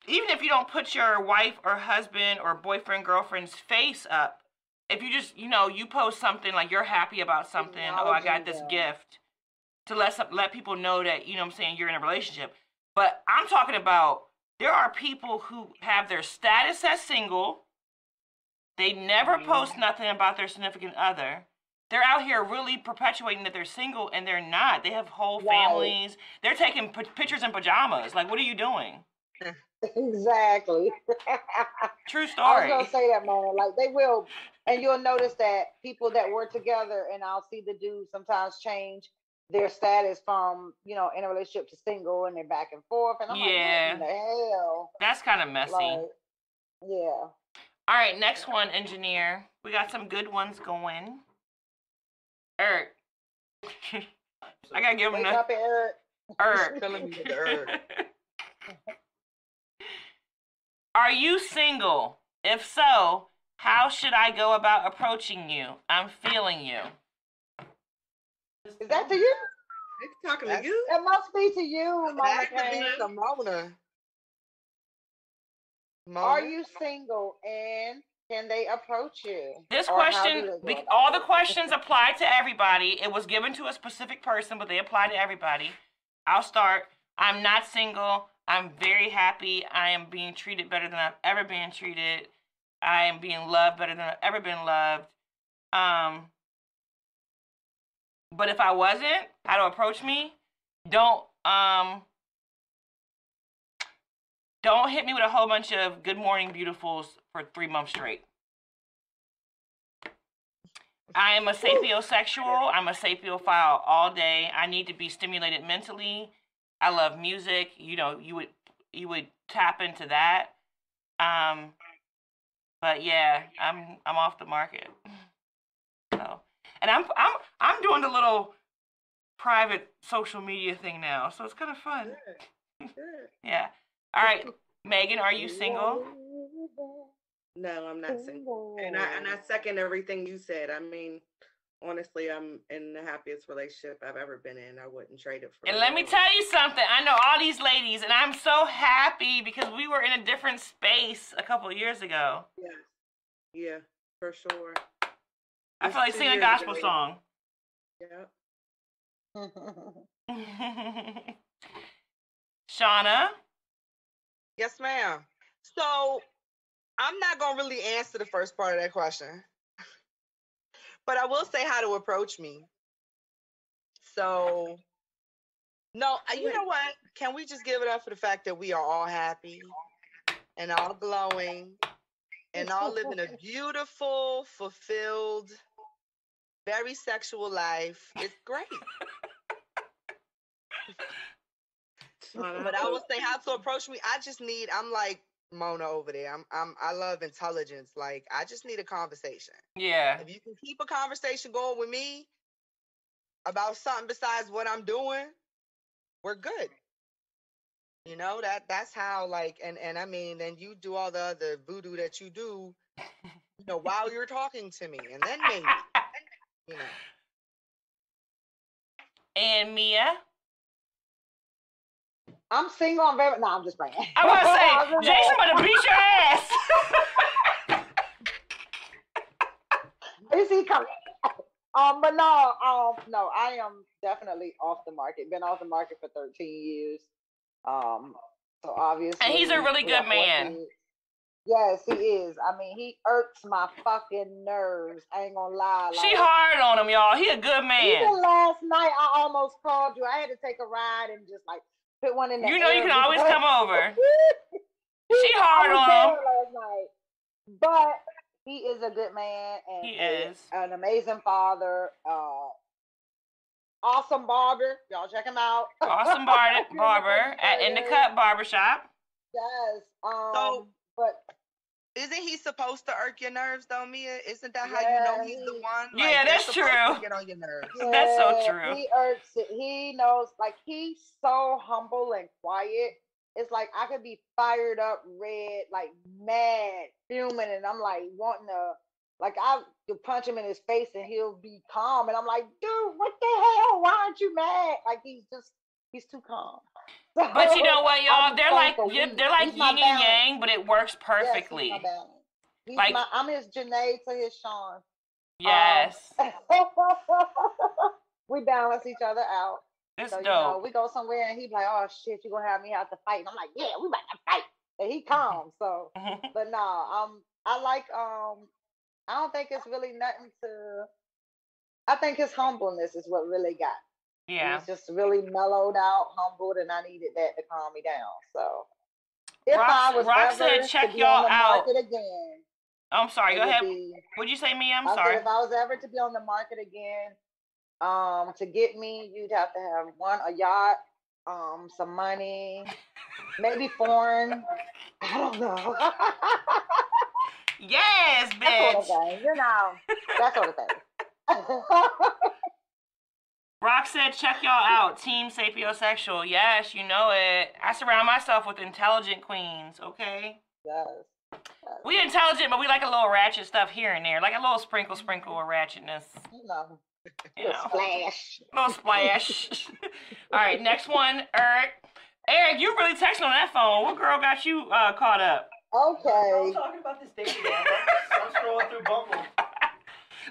even if you don't put your wife or husband or boyfriend girlfriend's face up if you just you know you post something like you're happy about something oh i got this gift to let some, let people know that you know what i'm saying you're in a relationship but i'm talking about there are people who have their status as single they never post nothing about their significant other they're out here really perpetuating that they're single and they're not they have whole Right. families they're taking p- pictures in pajamas like what are you doing exactly. true story. I was gonna say that, Mona. Like they will, and you'll notice that people that were together, and I'll see the dudes sometimes change their status from you know in a relationship to single, and they're back and forth. And I'm Yeah. like, what in the hell? that's kind of messy Like, yeah. All right, next one, engineer. We got some good ones going. Eric. I gotta give him Wake the up, Eric. Eric. Killing me with. Are you single? If so, how should I go about approaching you? I'm feeling you. Is that to you? It's talking That's- to you. It must be to you, Mona. That could be Kane. To Mona. Mona. Are you single, and can they approach you? This Or question, they be- all the questions apply to everybody. It was given to a specific person, but they apply to everybody. I'll start. I'm not single. I'm very happy. I am being treated better than I've ever been treated. I am being loved better than I've ever been loved. Um, but if I wasn't, how to approach me? Don't um don't hit me with a whole bunch of good morning beautifuls for three months straight. I am a sapiosexual. I'm a sapiophile all day. I need to be stimulated mentally. I love music. You know, you would you would tap into that. Um, but yeah, I'm I'm off the market. So, and I'm I'm I'm doing the little private social media thing now, so it's kind of fun. Yeah. All right, Megan, are you single? No, I'm not single. And I and I second everything you said. I mean, honestly, I'm in the happiest relationship I've ever been in. I wouldn't trade it for. And let me tell you something. I know all these ladies, and I'm so happy because we were in a different space a couple of years ago. Yeah, yeah, for sure. I It's feel like singing a gospel ago. song. Yeah. Shauna, Yes, ma'am. So I'm not gonna really answer the first part of that question, but I will say how to approach me. So, no, uh, you know what? Can we just give it up for the fact that we are all happy and all glowing and all living a beautiful, fulfilled, very sexual life. It's great. But I will say how to approach me. I just need. I'm like Mona over there. I'm. I'm. I love intelligence. Like I just need a conversation. Yeah. If you can keep a conversation going with me about something besides what I'm doing, we're good. You know that that's how like and and I mean then you do all the other voodoo that you do, you know, while you're talking to me, and then maybe you know. And Mia. I'm single. I'm very. No, I'm just playing. I was I'm say, Jason about to beat your ass. Is he coming? Um, but no, um, no, I am definitely off the market. Been off the market for 13 years. Um, so obviously, and he's a really good man. 14 Yes, he is. I mean, he irks my fucking nerves. I ain't gonna lie. she hard on him, y'all. He a good man. Even last night, I almost called you. I had to take a ride and just like put one in the You know you can always come over. She She hard on him. but he is a good man and He is. an amazing father. Uh, awesome barber. Y'all check him out. Awesome bar- barber at In the Cut Barbershop. Yes. Um, So- but Isn't he supposed to irk your nerves though, Mia? Isn't that how you know Yeah, he's the he- one? Yeah, that's supposed to true. Get on your nerves. That's so true. He irks it. He knows, like he's so humble and quiet. It's like I could be fired up, red, like mad, fuming, and I'm like wanting to, like I could punch him in his face and he'll be calm, and I'm like, dude, what the hell? Why aren't you mad? Like he's just, he's too calm. But you know what, y'all? They're like they're like yin and yang, but it works Yes, perfectly. my balance. Like- my, I'm his Janae to his Sean. Yes, we balance each other out. it's So you know, dope. we go somewhere and he's like, "Oh shit, you gonna have me out to fight?" And I'm like, "Yeah, we about to fight." And he calm. So, but no, um, I like um, I don't think it's really nothing to. I think his humbleness is what really got. Yeah. He's just really mellowed out, humbled, and I needed that to calm me down. So, if Rox- I was Roxanne, ever check to be y'all on the out. market again, I'm sorry. Go would ahead. be- What'd you say, me? I'm I said sorry. if I was ever to be on the market again, um, to get me, you'd have to have one a yacht, um, some money, maybe foreign. I don't know. Yes, bitch. that sort of thing, you know, that sort of thing. Rock said, check y'all out. Team Sapiosexual. Yes, you know it. I surround myself with intelligent queens, okay? yes. We intelligent, but we like a little ratchet stuff here and there. Like a little sprinkle, sprinkle of ratchetness. You know, You little know, splash. little splash. All right, next one, Eric. Eric, you really texting on that phone. What girl got you uh, caught up? Okay. I'm talking about this dating app. I'm, I'm scrolling through Bumble.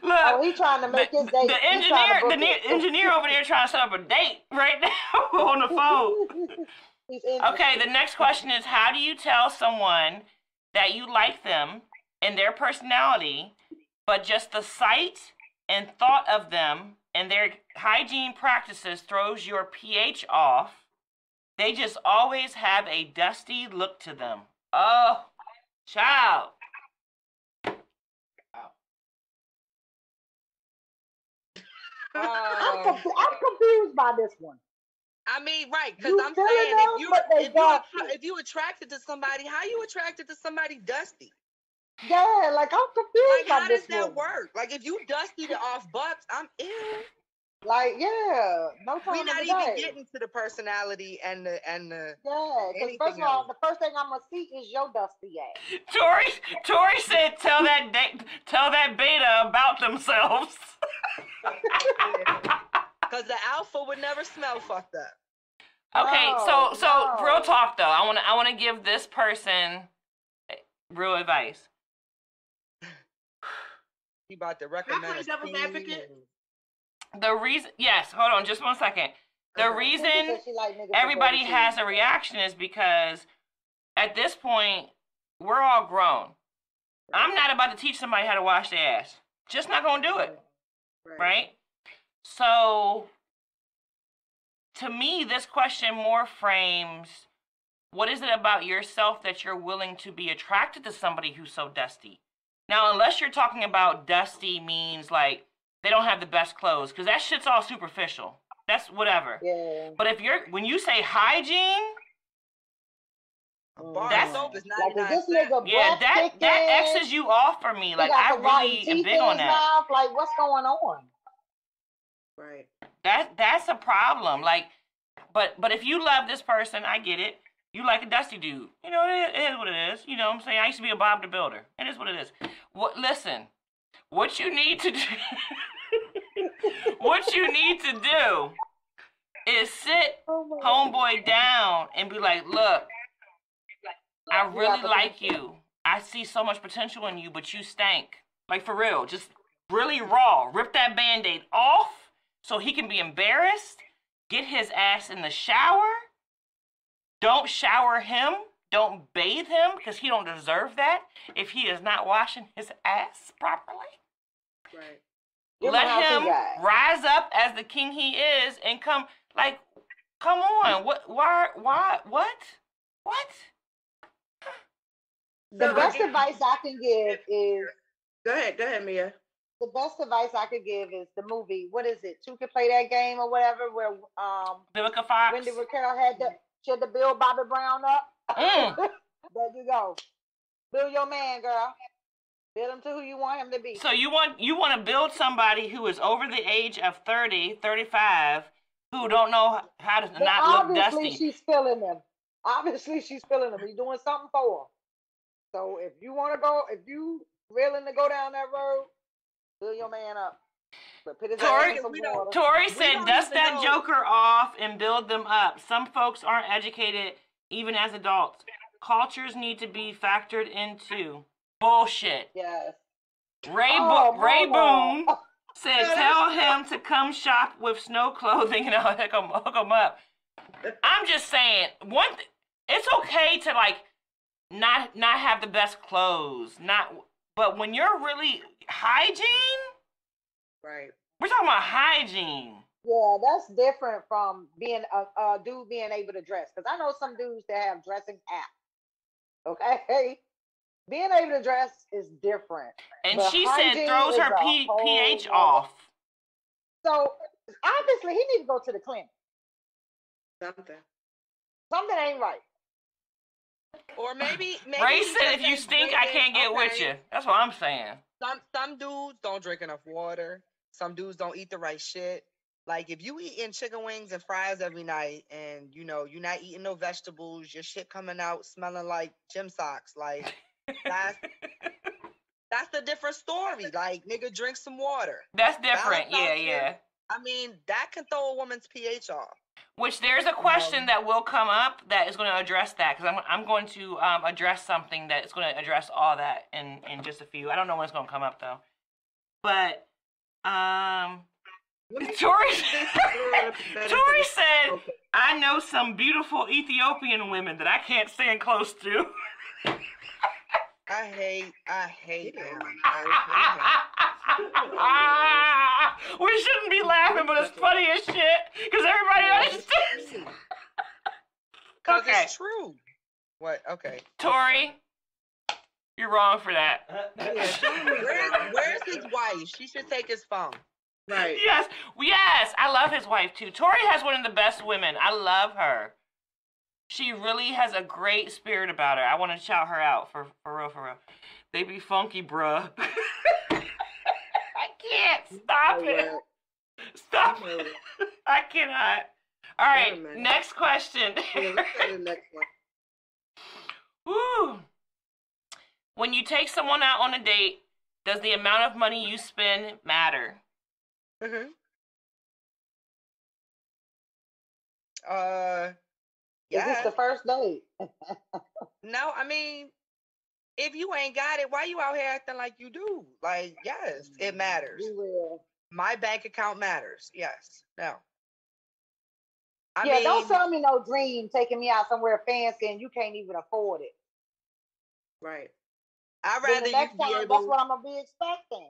Look, Oh, he trying to the, make his the date. He engineer, the ne- engineer over there trying to set up a date right now on the phone. Okay, the next question is how do you tell someone that you like them and their personality, but just the sight and thought of them and their hygiene practices throws your pH off? They just always have a dusty look to them. Oh, child. I'm, confu- I'm confused by this one. I mean, right? Because I'm saying if you if you, if you attracted to somebody, how you attracted to somebody dusty? Yeah, like I'm Like, confused how by does that one. work? Like, if you dusty to off butts, I'm ill. Like, yeah, no time We're not even day. getting to the personality and the and the. Yeah, because first of all, else. the first thing I'm gonna see is your dusty ass. Tori, Tori said, "Tell that da- tell that beta about themselves." Because the alpha would never smell fucked up. Okay, No, so so no. real talk though, I want to I want to give this person eh, real advice. He about to recommend. play devil's advocate? The reason, yes, hold on, just one second. The reason said she like niggas with everybody has a reaction is because at this point we're all grown. I'm not about to teach somebody how to wash their ass. Just not gonna do it, right? So to me, this question more frames what is it about yourself that you're willing to be attracted to somebody who's so dusty? Now, unless you're talking about dusty means like they don't have the best clothes, because that shit's all superficial. That's whatever. Yeah. But if you're when you say hygiene, mm. That's- of soap is Like, 99 is this nigga yeah, breath that that? X's you off for me. Like I the rotten really am big on that. mouth. Like, what's going on? Right. That that's a problem. Like, but but if you love this person, I get it. You like a dusty dude. You know, it, it is what it is. You know what I'm saying? I used to be a Bob the Builder. It is what it is. What listen, what you need to do what you need to do is sit Oh homeboy down and be like, look, I really like you. I see so much potential in you, but you stank. Like for real. Just really raw. Rip that band-aid off so he can be embarrassed. Get his ass in the shower. Don't shower him. Don't bathe him because he don't deserve that if he is not washing his ass properly. Right. Give Let how him rise up as the king he is and come like come on. What why why what? What? The So best again- advice I can give is Go ahead. Go ahead, Mia. the best advice I could give is the movie. What is it? Two can play that game or whatever. Where um Vivica Fox. Wendy Raquel had the she had to build Bobby Brown up. Mm. there you go. Build your man, girl. Build him to who you want him to be. So you want you want to build somebody who is over the age of 30, 35, who don't know how to But not look dusty. obviously she's feeling them. Obviously she's feeling him. He's doing something for him. So if you want to go, if you willing to go down that road, build your man up. Tori- ass in some we don't- Tori said, dust that know. joker off and build them up. Some folks aren't educated even as adults. Cultures need to be factored into. Bullshit. Yes. Ray, Oh, Bo- Ray. Boone said, tell him to come shop with snow clothing and I'll hook him, hook him up. I'm just saying, one, th- it's okay to like not not have the best clothes, not, but when you're really hygiene, Right. we're talking about hygiene. Yeah, that's different from being a, a dude being able to dress. Because I know some dudes that have dressing apps. Okay, being able to dress is different. And But she said throws her a P- whole pH nother- off. So obviously he needs to go to the clinic. Something. Something ain't right. Or maybe, maybe Ray he said, if you stink, I can't get with you. That's what I'm saying. Some some dudes don't drink enough water. Some dudes don't eat the right shit. Like if you eating chicken wings and fries every night, and you know you're not eating no vegetables, your shit coming out smelling like gym socks. Like that's that's a different story. Like nigga, drink some water. That's different. Yeah, yeah. I mean that can throw a woman's pH off. Which there's a question that will come up that is going to address that because I'm, I'm going to um, address something that is going to address all that in, in just a few. I don't know when it's going to come up though. But um, Tori, Tori said, I know some beautiful Ethiopian women that I can't stand close to. I hate, I hate Yeah. Um, him. I we shouldn't be laughing, but it's funny as shit because everybody understands. Cause Okay. it's true. What? Okay. Tori, you're wrong for that. Uh, uh, uh, where's, where's his wife? She should take his phone. Right. Yes, yes, I love his wife too. Tori has one of the best women. I love her. She really has a great spirit about her. I want to shout her out for for real, for real. They be funky, bruh. I can't stop it. Stop it. I cannot. All right, next question. Yeah, let's go to the next one. Woo. When you take someone out on a date, does the amount of money you spend matter? Mm-hmm. Uh, Is this the first date? No, I mean, if you ain't got it, why you out here acting like you do? Like, yes, it mm-hmm. matters. We will. My bank account matters. Yes. No. I yeah, mean, don't sell me no dream taking me out somewhere fancy and you can't even afford it. Right. I'd rather the you next be time, that's what I'm gonna be expecting.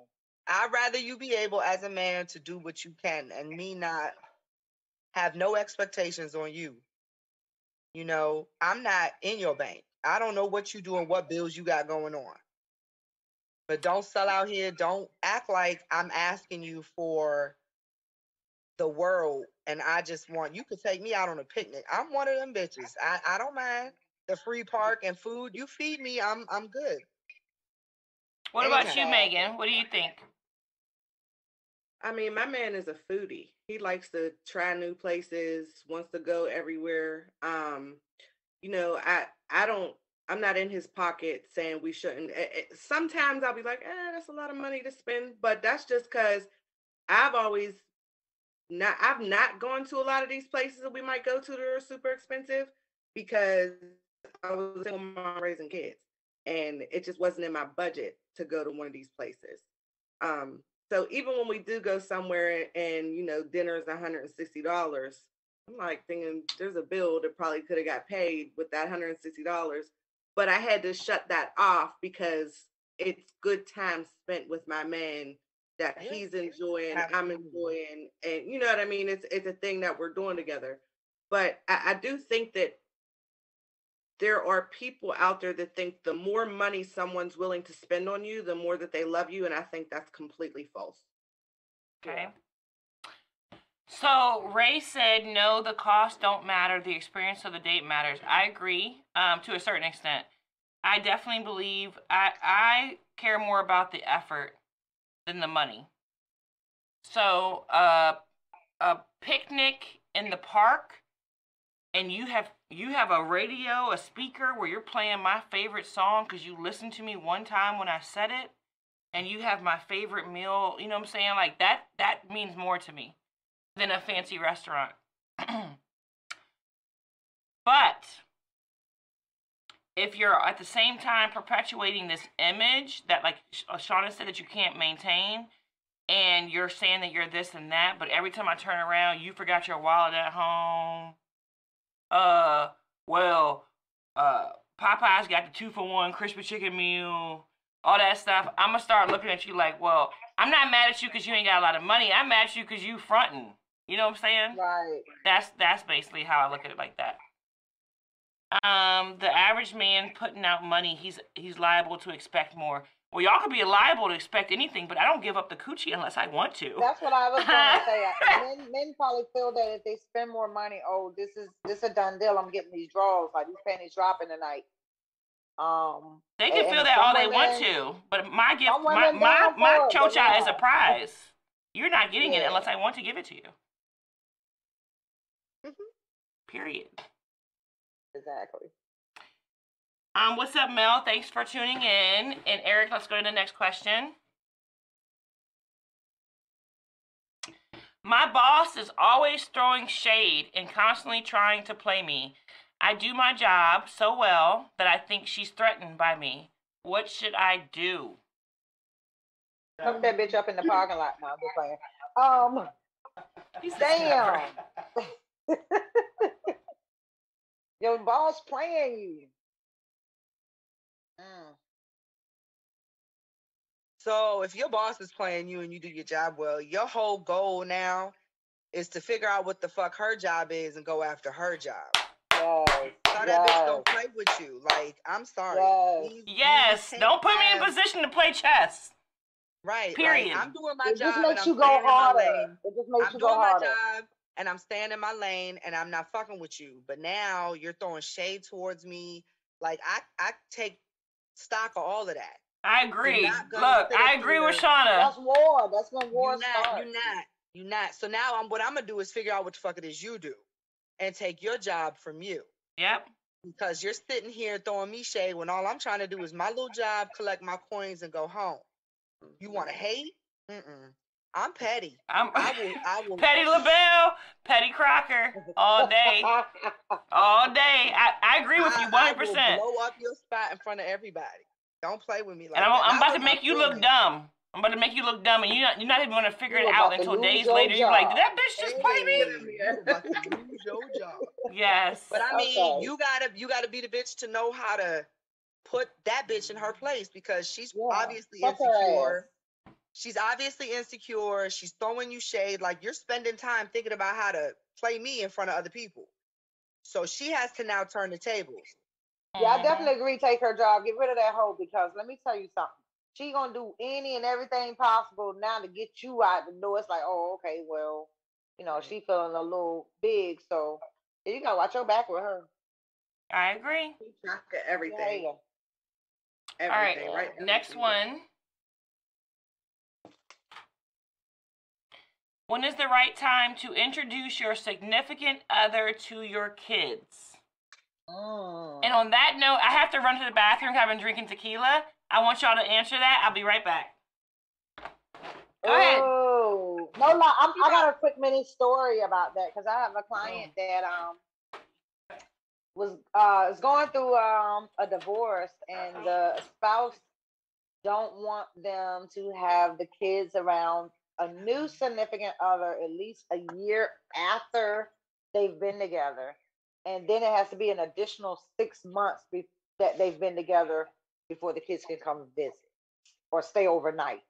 I'd rather you be able, as a man, to do what you can, and me not have no expectations on you. You know, I'm not in your bank. I don't know what you do and what bills you got going on. But don't sell out here. Don't act like I'm asking you for the world and I just want you could take me out on a picnic. I'm one of them bitches. I, I don't mind the free park and food. You feed me, I'm I'm good. What about you, Megan? What do you think? I mean, my man is a foodie. He likes to try new places, wants to go everywhere. Um, you know, I I don't I'm not in his pocket saying we shouldn't. eh, eh, Sometimes I'll be like, eh, that's a lot of money to spend, but that's just because I've always not I've not gone to a lot of these places that we might go to that are super expensive because I was single mom raising kids and it just wasn't in my budget to go to one of these places. Um, so even when we do go somewhere and you know dinner is $160, I'm like thinking there's a bill that probably could have got paid with that $160, but I had to shut that off because it's good time spent with my man that he's enjoying, I'm enjoying, and you know what I mean. It's it's a thing that we're doing together. But I, I do think that there are people out there that think the more money someone's willing to spend on you, the more that they love you, and I think that's completely false. Okay. So Ray said, "No, the cost don't matter. The experience of the date matters." I agree, um, to a certain extent. I definitely believe I I care more about the effort than the money. So, uh, a picnic in the park, and you have you have a radio, a speaker where you're playing my favorite song because you listened to me one time when I said it, and you have my favorite meal. You know what I'm saying? Like that. That means more to me than a fancy restaurant. but if you're at the same time perpetuating this image that, like uh, Shauna said, that you can't maintain, and you're saying that you're this and that, but every time I turn around, you forgot your wallet at home. Uh, well, uh, Popeyes got the two for one crispy chicken meal, all that stuff. I'm gonna start looking at you like, well, I'm not mad at you because you ain't got a lot of money. I'm mad at you because you fronting. You know what I'm saying? Right. That's that's basically how I look at it like that. Um, the average man putting out money, he's he's liable to expect more. Well, y'all could be liable to expect anything, but I don't give up the coochie unless I want to. That's what I was gonna say. Men, men probably feel that if they spend more money, oh, this is this a done deal. I'm getting these draws, like these panties dropping tonight. Um, They can and- feel and that all they want to, but my gift, my my, my for it, but chocha is a prize. You're not getting it unless I want to give it to you. Mm-hmm. Period. Exactly. Um, what's up, Mel? Thanks for tuning in. And Eric, let's go to the next question. My boss is always throwing shade and constantly trying to play me. I do my job so well that I think she's threatened by me. What should I do? Hook that bitch up in the parking lot. No, I'm just playing. Um, damn. Your boss playing you. Mm. So if your boss is playing you and you do your job well, your whole goal now is to figure out what the fuck her job is and go after her job. Yes. So that bitch don't play with you. Like, I'm sorry. Yes. These- Yes, these don't put me in position to play chess. Right. Period. Like, I'm doing my It job. just makes you go staying in my harder. It just makes I'm you go doing my harder. job and I'm staying in my lane and I'm not fucking with you. But now you're throwing shade towards me. Like I, I take stock of all of that. I agree. Look, I agree with here. Shauna. That's war. That's when war you're not, starts. you're not, you're not. So now I'm what I'm gonna do is figure out what the fuck it is you do, and take your job from you Yep. because you're sitting here throwing me shade when all I'm trying to do is my little job, collect my coins, and go home. You want to hate? Mm-mm. I'm petty. I'm I will. I will. Petty LaBelle, Petty Crocker, all day, all day. I, I agree with you I- I 100%. will blow up your spot in front of everybody. Don't play with me like And I'm, that. I'm about to make you look dumb. I'm about to make you look dumb, and you're not, you're not even gonna figure You it out until days your later. You're like, did that bitch just play me? Hey, you about to lose your job. Yes. But I mean, Okay. you gotta you gotta be the bitch to know how to put that bitch in her place because she's Yeah, obviously fuck her insecure. She's obviously insecure. She's throwing you shade. Like you're spending time thinking about how to play me in front of other people. So she has to now turn the tables. Yeah, I Mhm. definitely agree. Take her job. Get rid of that hoe because let me tell you something. She gonna do any and everything possible now to get you out the door. It's like, oh, okay, well, you know, she feeling a little big, so you gotta watch your back with her. I agree. Keep track of everything. Yeah. All right. Everything. Right. Next one. When is the right time to introduce your significant other to your kids? Mm. And on that note, I have to run to the bathroom 'cause I've been drinking tequila. I want y'all to answer that. I'll be right back. Go ahead. Oh no, no, I'm, I got a quick mini story about that because I have a client that um was uh is going through um a divorce and the spouse don't want them to have the kids around a new significant other at least a year after they've been together and then it has to be an additional six months be- that they've been together before the kids can come visit or stay overnight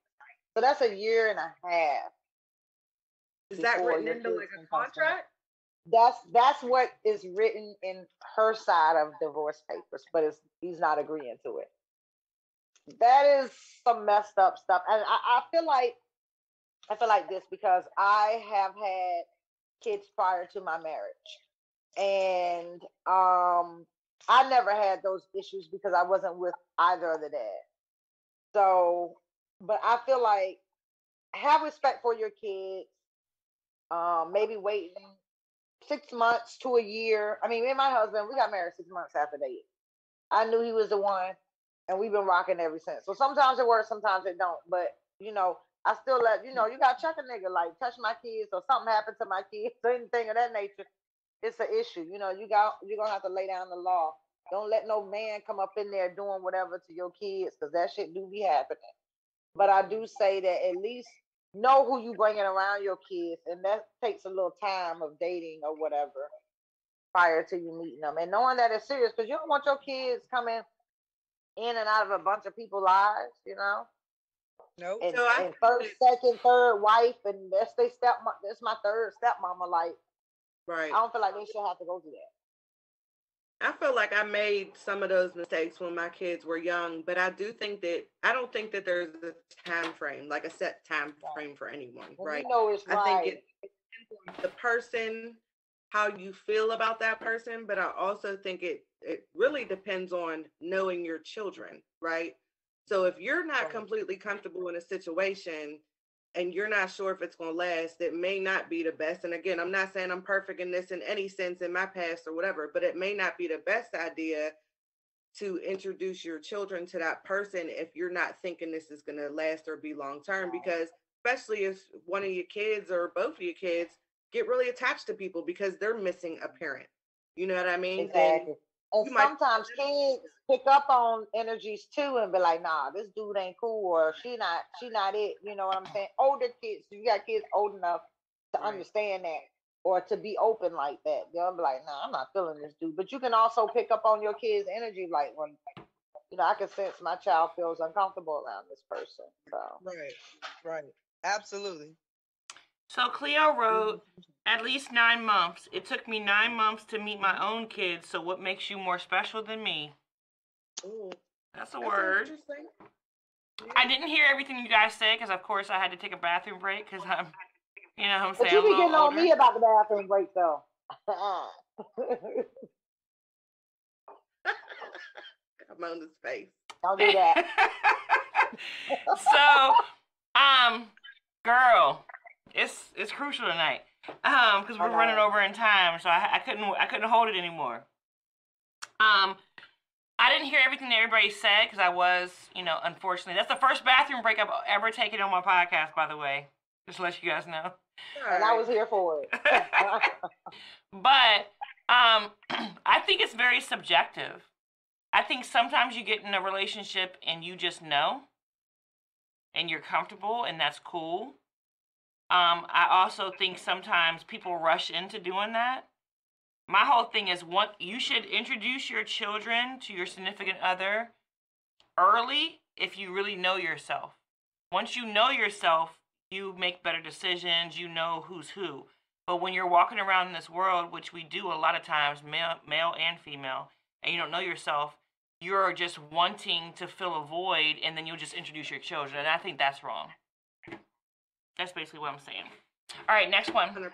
so that's a year and a half Is that written into like a can come to contract? that's that's what is written in her side of divorce papers, but it's he's not agreeing to it. That is some messed up stuff, and I, I feel like I feel like this because I have had kids prior to my marriage, and um, I never had those issues because I wasn't with either of the dad. So, but I feel like have respect for your kids. Um, maybe waiting six months to a year. I mean, me and my husband, we got married six months after dating. I knew he was the one, and we've been rocking ever since. So sometimes it works, sometimes it don't. But you know, I still let you know you got to check a nigga like touch my kids or something happened to my kids or anything of that nature. It's an issue. You know, you got you're gonna have to lay down the law. Don't let no man come up in there doing whatever to your kids because that shit do be happening. But I do say that at least know who you bringing around your kids, and that takes a little time of dating or whatever prior to you meeting them, and knowing that it's serious because you don't want your kids coming in and out of a bunch of people's lives, you know. Nope. And, So I and first, second, third wife, and that's they step. That's my third stepmama. Like Right. I don't feel like they should have to go through that. I feel like I made some of those mistakes when my kids were young, but I do think that I don't think that there's a time frame, like a set time frame for anyone, When right? you know it's I right. think it depends on the person, how you feel about that person, but I also think it it really depends on knowing your children, right? So if you're not completely comfortable in a situation and you're not sure if it's going to last, it may not be the best. And again, I'm not saying I'm perfect in this in any sense in my past or whatever, but it may not be the best idea to introduce your children to that person if you're not thinking this is going to last or be long term because especially if one of your kids or both of your kids get really attached to people because they're missing a mm-hmm. parent. You know what I mean? Exactly. And you sometimes kids pick up on energies too and be like, nah, this dude ain't cool or she not she not it. You know what I'm saying? Older kids, you got kids old enough to Right. understand that or to be open like that. They'll be like, nah, I'm not feeling this dude. But you can also pick up on your kids' energy like when you know, I can sense my child feels uncomfortable around this person. So Right. Right. Absolutely. So Cleo wrote, at least nine months. It took me nine months to meet my own kids. So what makes you more special than me? Ooh, That's a that's word. interesting. I didn't hear everything you guys said because, of course, I had to take a bathroom break because I'm, you know, what I'm But saying you I'm a be little getting on me about the bathroom break though. I'm on his face. Don't do that. so, um, girl, it's it's crucial tonight, um, because we're running over in time, so I, I couldn't I couldn't hold it anymore. Um, I didn't hear everything that everybody said because I was, you know, unfortunately, that's the first bathroom break I've ever taken on my podcast, by the way. Just to let you guys know. and I was here for it. but um, I think it's very subjective. I think sometimes you get in a relationship and you just know, and you're comfortable, and that's cool. Um, I also think sometimes people rush into doing that. My whole thing is what you should introduce your children to your significant other early if you really know yourself. Once you know yourself, you make better decisions, you know who's who. But when you're walking around in this world, which we do a lot of times, male, male and female, and you don't know yourself, you're just wanting to fill a void, and then you'll just introduce your children, and I think that's wrong. That's basically what I'm saying. All right, next one. 100%.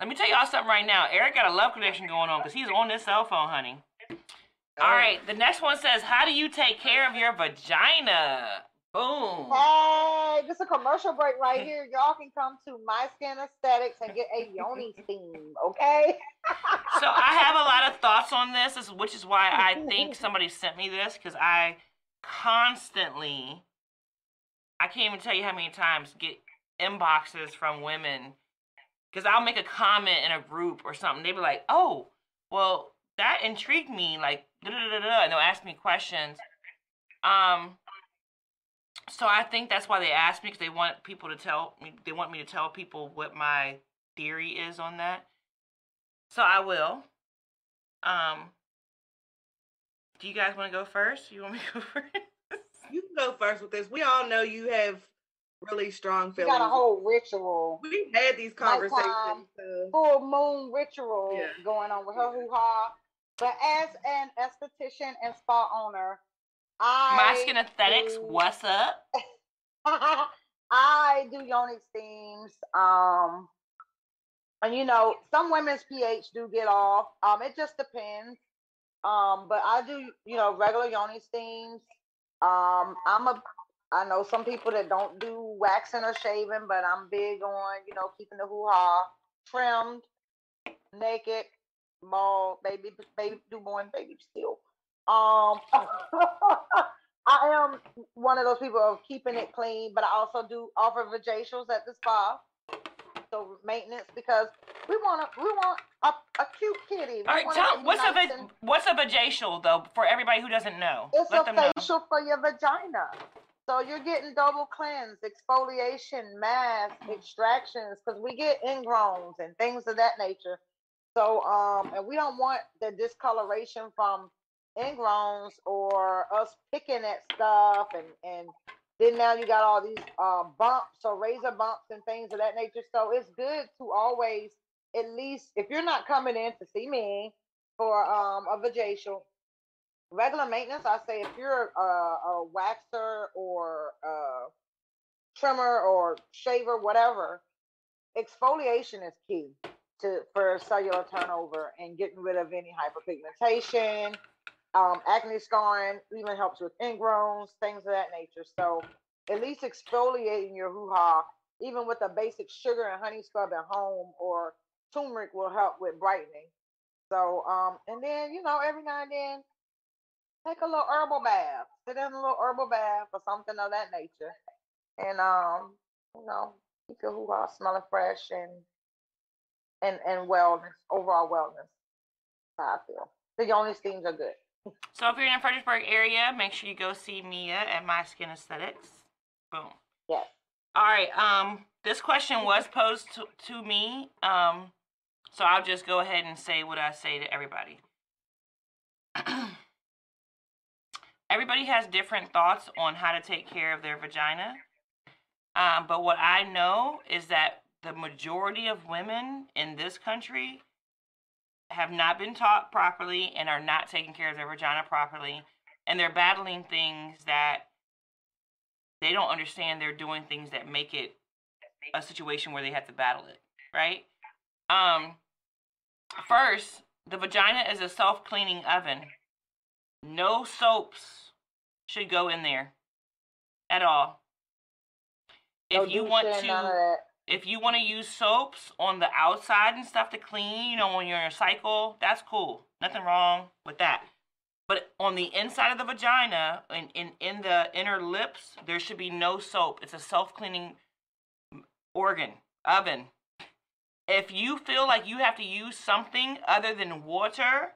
Let me tell y'all something right now. Eric got a love connection going on because he's on this cell phone, honey. All oh. right, the next one says, "How do you take care of your vagina?" Boom. Hey, this is a commercial break right here. Y'all can come to My Skin Aesthetics and get a yoni steam, okay? So I have a lot of thoughts on this, this- which is why I think somebody sent me this because I constantly, I can't even tell you how many times get inboxes from women because I'll make a comment in a group or something. They be like, "Oh, well, that intrigued me," like, da da da da, and they'll ask me questions. Um. So I think that's why they asked me because they want people to tell me. They want me to tell people what my theory is on that. So I will. Um. Do you guys want to go first? You want me to go first? You can go first with this. We all know you have really strong We feelings. got a whole ritual, We've had these Nighttime. conversations. so- full moon ritual Yeah. going on with her hoo ha. But as an esthetician and spa owner, I My skin aesthetics. do- What's up? I do yoni steams. Um, and you know, some women's pH do get off. Um, it just depends. Um, but I do, you know, regular yoni steams. Um, I'm a, I know some people that don't do waxing or shaving, but I'm big on, you know, keeping the hoo ha trimmed, naked, bald, baby, baby, newborn, baby still. Um, I am one of those people of keeping it clean, but I also do offer vajacials at the spa. Maintenance because we want to, we want a, a cute kitty. We All right, tell what's a nice va- and- what's a vajacial though for everybody who doesn't know. It's Let a them know. facial for your vagina. So you're getting double cleanse, exfoliation, mask, extractions, because we get ingrowns and things of that nature. So um, and we don't want the discoloration from ingrowns or us picking at stuff and and then now you got all these uh, bumps or razor bumps and things of that nature. So it's good to always at least if you're not coming in to see me for um, a vajacial, regular maintenance, I say if you're a, a waxer or a trimmer or shaver, whatever, exfoliation is key to for cellular turnover and getting rid of any hyperpigmentation. Um, acne scarring even helps with ingrowns, things of that nature. So at least exfoliating your hoo ha, even with a basic sugar and honey scrub at home or turmeric will help with brightening. So um, and then you know every now and then take a little herbal bath, sit in a little herbal bath or something of that nature, and um, you know, keep your hoo ha smelling fresh and and and wellness, overall wellness. How I feel. The yoni steams are good. So if you're in the Fredericksburg area, make sure you go see Mia at My Skin Aesthetics. Boom. Yes. All right. Um, this question was posed to, to me. Um, so I'll just go ahead and say what I say to everybody. everybody has different thoughts on how to take care of their vagina. Um, but what I know is that the majority of women in this country have not been taught properly and are not taking care of their vagina properly. And they're battling things that they don't understand they're doing things that make it a situation where they have to battle it, right? Um, first, the vagina is a self cleaning oven. No soaps should go in there at all. No If you want douching, none of to. If you want to use soaps on the outside and stuff to clean, you know, when you're in a cycle, that's cool. Nothing wrong with that. But on the inside of the vagina and in, in the inner lips, there should be no soap. It's a self cleaning organ, oven. If you feel like you have to use something other than water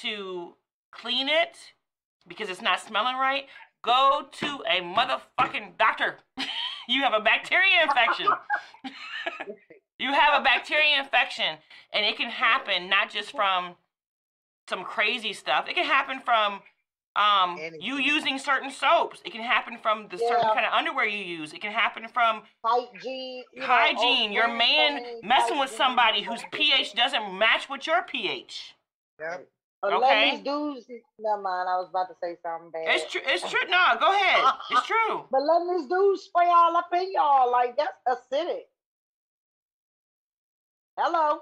to clean it because it's not smelling right, go to a motherfucking doctor. you have a bacteria infection. you have a bacteria infection, and it can happen not just from some crazy stuff. It can happen from Um, you using certain soaps. It can happen from the certain kind of underwear you use. It can happen from Hygiene. you hygiene. old Your man messing with somebody whose pH doesn't match with your pH. Yep. But Okay. letting these dudes, never mind. I was about to say something bad. It's true. It's true. No, go ahead. It's true. But letting these dudes spray all up in y'all like that's acidic. Hello.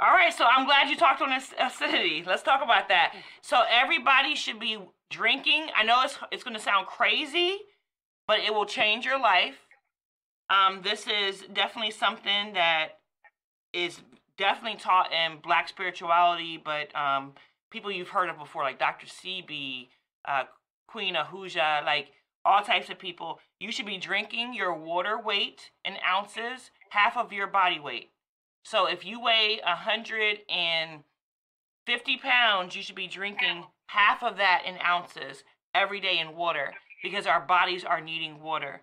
All right, so I'm glad you talked on ac- acidity. Let's talk about that. So everybody should be drinking. I know it's it's going to sound crazy, but it will change your life. Um, this is definitely something that is definitely taught in Black spirituality, but um, people you've heard of before, like Dr. Sebi, uh, Queen Afua, like all types of people. You should be drinking your water weight in ounces, half of your body weight. So if you weigh a hundred and fifty pounds, you should be drinking half of that in ounces every day in water because our bodies are needing water.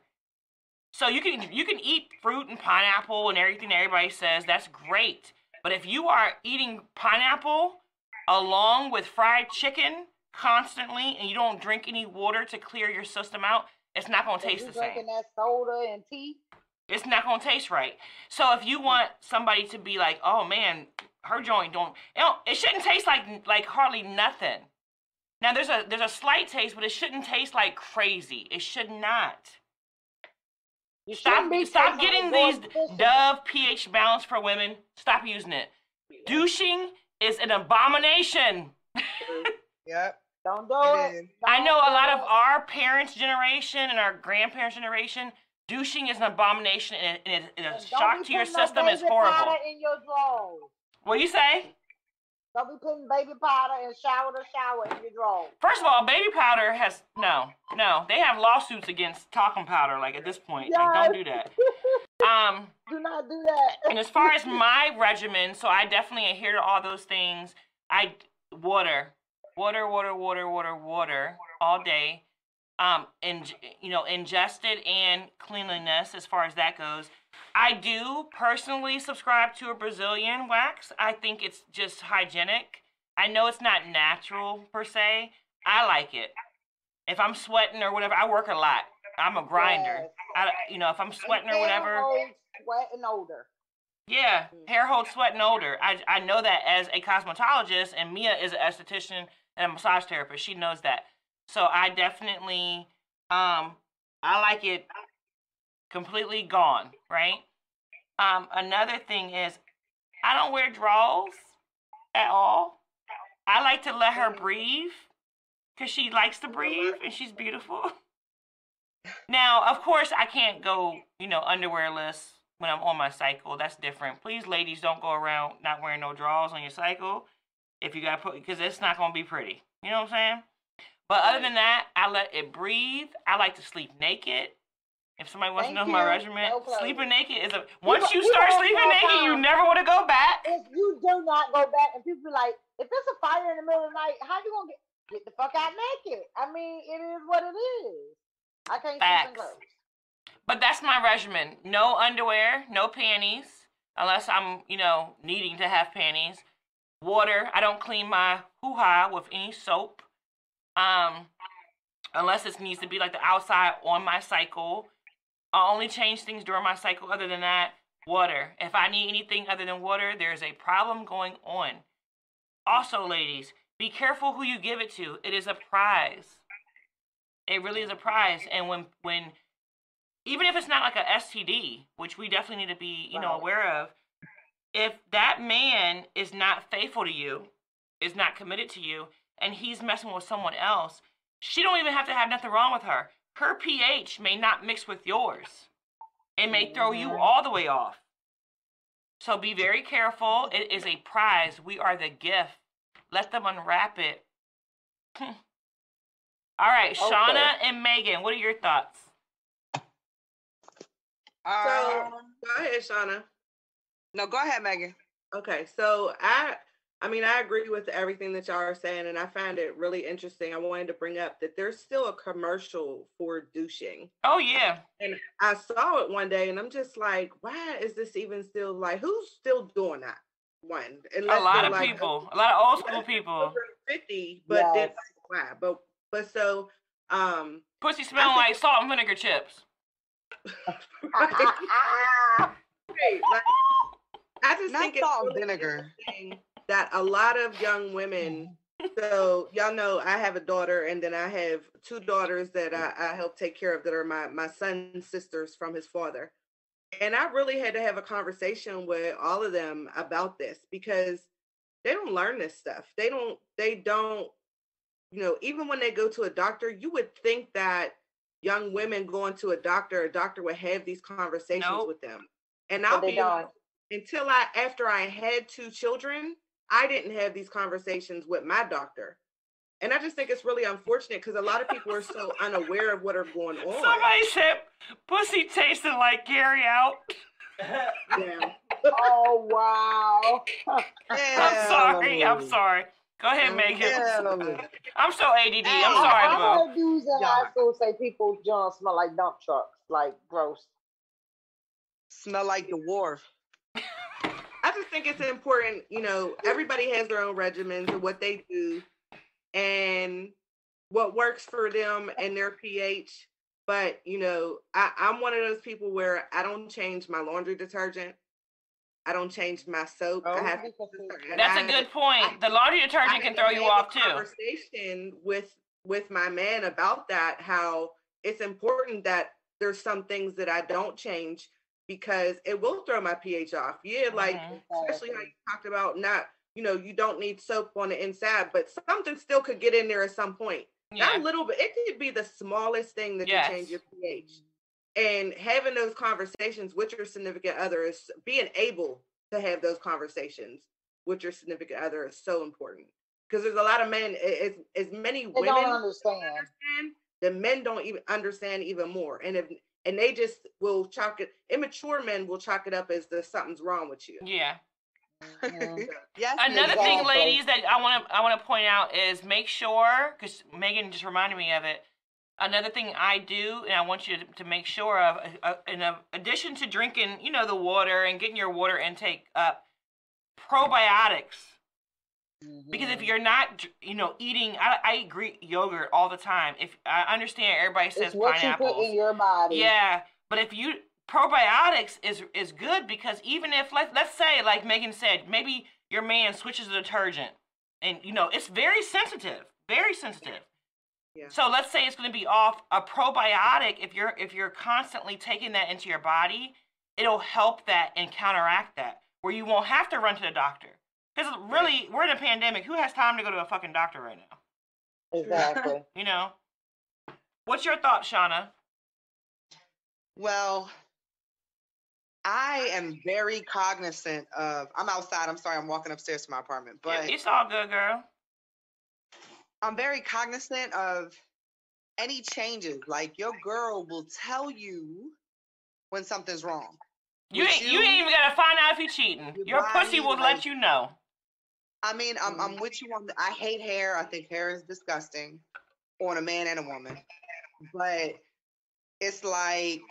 So you can you can eat fruit and pineapple and everything everybody says that's great. But if you are eating pineapple along with fried chicken constantly and you don't drink any water to clear your system out, it's not gonna taste you the same drinking that soda and tea? it's not gonna taste right. So if you want somebody to be like, oh man, her joint don't, it, don't, it shouldn't taste like like hardly nothing. Now there's a there's a slight taste, but it shouldn't taste like crazy. It should not. You Stop stop getting these Dove pH balance for women. Stop using it. Douching is an abomination. Mm-hmm. Yep. Don't do It it. is. I Don't know a lot of our parents' generation and our grandparents' generation. Douching is an abomination and, it, and it, And it's a don't shock be to your putting no system. It's baby horrible. powder in your drawers. What you say? Don't be putting baby powder and shower to shower in your drawers. First of all, baby powder has no, no. They have lawsuits against talcum powder. Like at this point, like, don't do that. Um, do not do that. and as far as my regimen, so I definitely adhere to all those things. I water, water, water, water, water, water all day. Um, and you know, ingested and cleanliness as far as that goes. I do personally subscribe to a Brazilian wax. I think it's just hygienic. I know it's not natural per se. I like it. If I'm sweating or whatever, I work a lot. I'm a grinder. Yes. I, you know, if I'm sweating or Hair whatever, holds Sweat and odor. yeah, hair holds sweat and odor. I, I know that as a cosmetologist, and Mia is an esthetician and a massage therapist. She knows that. So I definitely, um, I like it completely gone, right? Um, another thing is, I don't wear drawers at all. I like to let her breathe because she likes to breathe and she's beautiful. Now, of course, I can't go, you know, underwearless when I'm on my cycle. That's different. Please, ladies, don't go around not wearing no drawers on your cycle. If you gotta put, because it's not gonna be pretty. You know what I'm saying? But other than that, I let it breathe. I like to sleep naked. If somebody wants Thank to know my regimen, No sleeping naked is a. Once go- you start sleeping naked, you never want to go back. If you do not go back, and people be like, if it's a fire in the middle of the night, how you gonna get get the fuck out naked? I mean, it is what it is. I can't Facts. clothes. But that's my regimen. No underwear, no panties, unless I'm, you know, needing to have panties. Water. I don't clean my hoo ha with any soap. Um, unless it needs to be like the outside on my cycle. I only change things during my cycle. Other than that, water. If I need anything other than water, there's a problem going on. Also, ladies, be careful who you give it to. It is a prize. It really is a prize. And when when even if it's not like a STD, which we definitely need to be, you know, Right. aware of, if that man is not faithful to you, is not committed to you, and he's messing with someone else, she don't even have to have nothing wrong with her. Her pH may not mix with yours. It may throw you Mhm. all the way off. So be very careful. It is a prize. We are the gift. Let them unwrap it. all right, Shauna and Megan, what are your thoughts? Um, Go ahead, Shauna. no, go ahead, Megan. Okay, so I I mean I agree with everything that y'all are saying, and I find it really interesting. I wanted to bring up that there's still a commercial for douching. Oh yeah. And I saw it one day and I'm just like, why is this even still like who's still doing that? One. a lot of like people, a lot of old school unless people. 50, but then Yes. why? But But so, um, Pussy smelling think- like salt and vinegar chips. right, like, I just Not think it's salt and really vinegar. that a lot of young women. So y'all know I have a daughter, and then I have two daughters that I, I help take care of that are my my son's sisters from his father. And I really had to have a conversation with all of them about this because they don't learn this stuff. They don't. They don't. You know, even when they go to a doctor, you would think that young women going to a doctor, a doctor would have these conversations Nope. with them. And I'll be honest, don't. until I after I had two children, I didn't have these conversations with my doctor. And I just think it's really unfortunate because a lot of people are so unaware of what are going on. Somebody said pussy tasted like Gary out. Yeah. oh wow. I'm sorry. I'm sorry. Go ahead, Megan. Yeah. I'm so ADD. I'm sorry, I, I Bo. heard dudes in high school say people John smell like dump trucks, like gross. Smell like the wharf. I just think it's important, you know, everybody has their own regimens and what they do and what works for them and their pH. But, you know, I, I'm one of those people where I don't change my laundry detergent. I don't change my soap. Oh, I can see and That's I a had- good point. The laundry I detergent can throw you have a off too. Conversation with with my man about that. How it's important that there's some things that I don't change because it will throw my pH off. Yeah, like Mhm. especially how you talked about not, you know, you don't need soap on the inside, but something still could get in there at some point. Not Yeah. a little bit. It could be the smallest thing that Yes. can change your pH. And having those conversations with your significant other is being able to have those conversations with your significant other is so important. Because there's a lot of men, as as many They women don't understand. understand, the men don't even understand even more. And if and they just will chalk it immature men will chalk it up as the something's wrong with you. Yeah. Mhm. yes. Another nigga. thing, ladies, that I want to I want to point out is make sure because Megan just reminded me of it. Another thing I do, and I want you to, to make sure of, uh, uh, in addition to drinking, you know, the water and getting your water intake up, probiotics. Because if Mhm. you're not, you know, eating, I, I eat Greek yogurt all the time. If I understand, everybody says it's what you put in your body. Yeah, but if you probiotics is is good because even if let let's say like Megan said, maybe your man switches the detergent, and you know it's very sensitive, very sensitive. Yeah. So let's say it's going to be off a probiotic. If you're if you're constantly taking that into your body, it'll help that and counteract that, where you won't have to run to the doctor. Because really, we're in a pandemic. Who has time to go to a fucking doctor right now? Exactly. You know. What's your thought, Shauna? Well, I am very cognizant of. I'm outside. I'm sorry. I'm walking upstairs to my apartment, Yeah, but it's all good, girl. I'm very cognizant of any changes. Like your girl will tell you when something's wrong. You ain't, you, ain't even gotta find out if you cheating. Your Your pussy will like- let you know. I mean, I'm I'm mm-hmm. with you on. The, I hate hair. I think hair is disgusting on a man and a woman. But it's like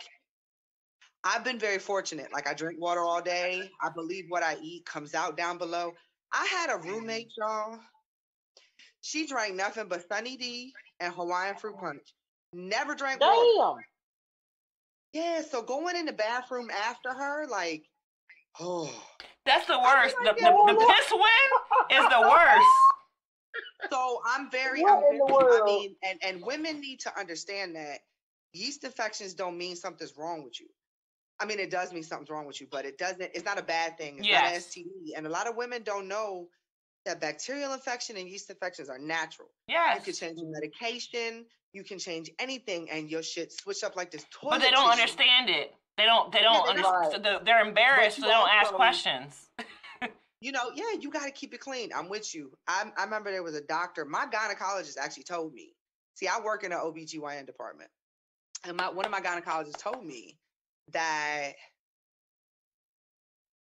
I've been very fortunate. Like I drink water all day. I believe what I eat comes out down below. I had a roommate, mm-hmm. y'all. She drank nothing but Sunny D and Hawaiian fruit punch. Never drank water. Damn. Yeah, so going in the bathroom after her, like, oh. That's the worst. feel The, like the, that- the piss win is the worst. So I'm very, What I'm in the very- I mean, and and women need to understand that yeast infections don't mean something's wrong with you. I mean, it does mean something's wrong with you, but it doesn't. It's not a bad thing. It's not an STD, and a lot of women don't know that bacterial infection and yeast infections are natural. Yes. You can change your medication, you can change anything, and your shit switch up like this toilet. But they don't tissue. understand it. They don't. They don't they understand. don't. So they're, they're embarrassed. So they don't ask questions. you know, yeah, you got to keep it clean. I'm with you. I, I remember there was a doctor, my gynecologist actually told me. See, I work in an OBGYN department. And my one of my gynecologists told me that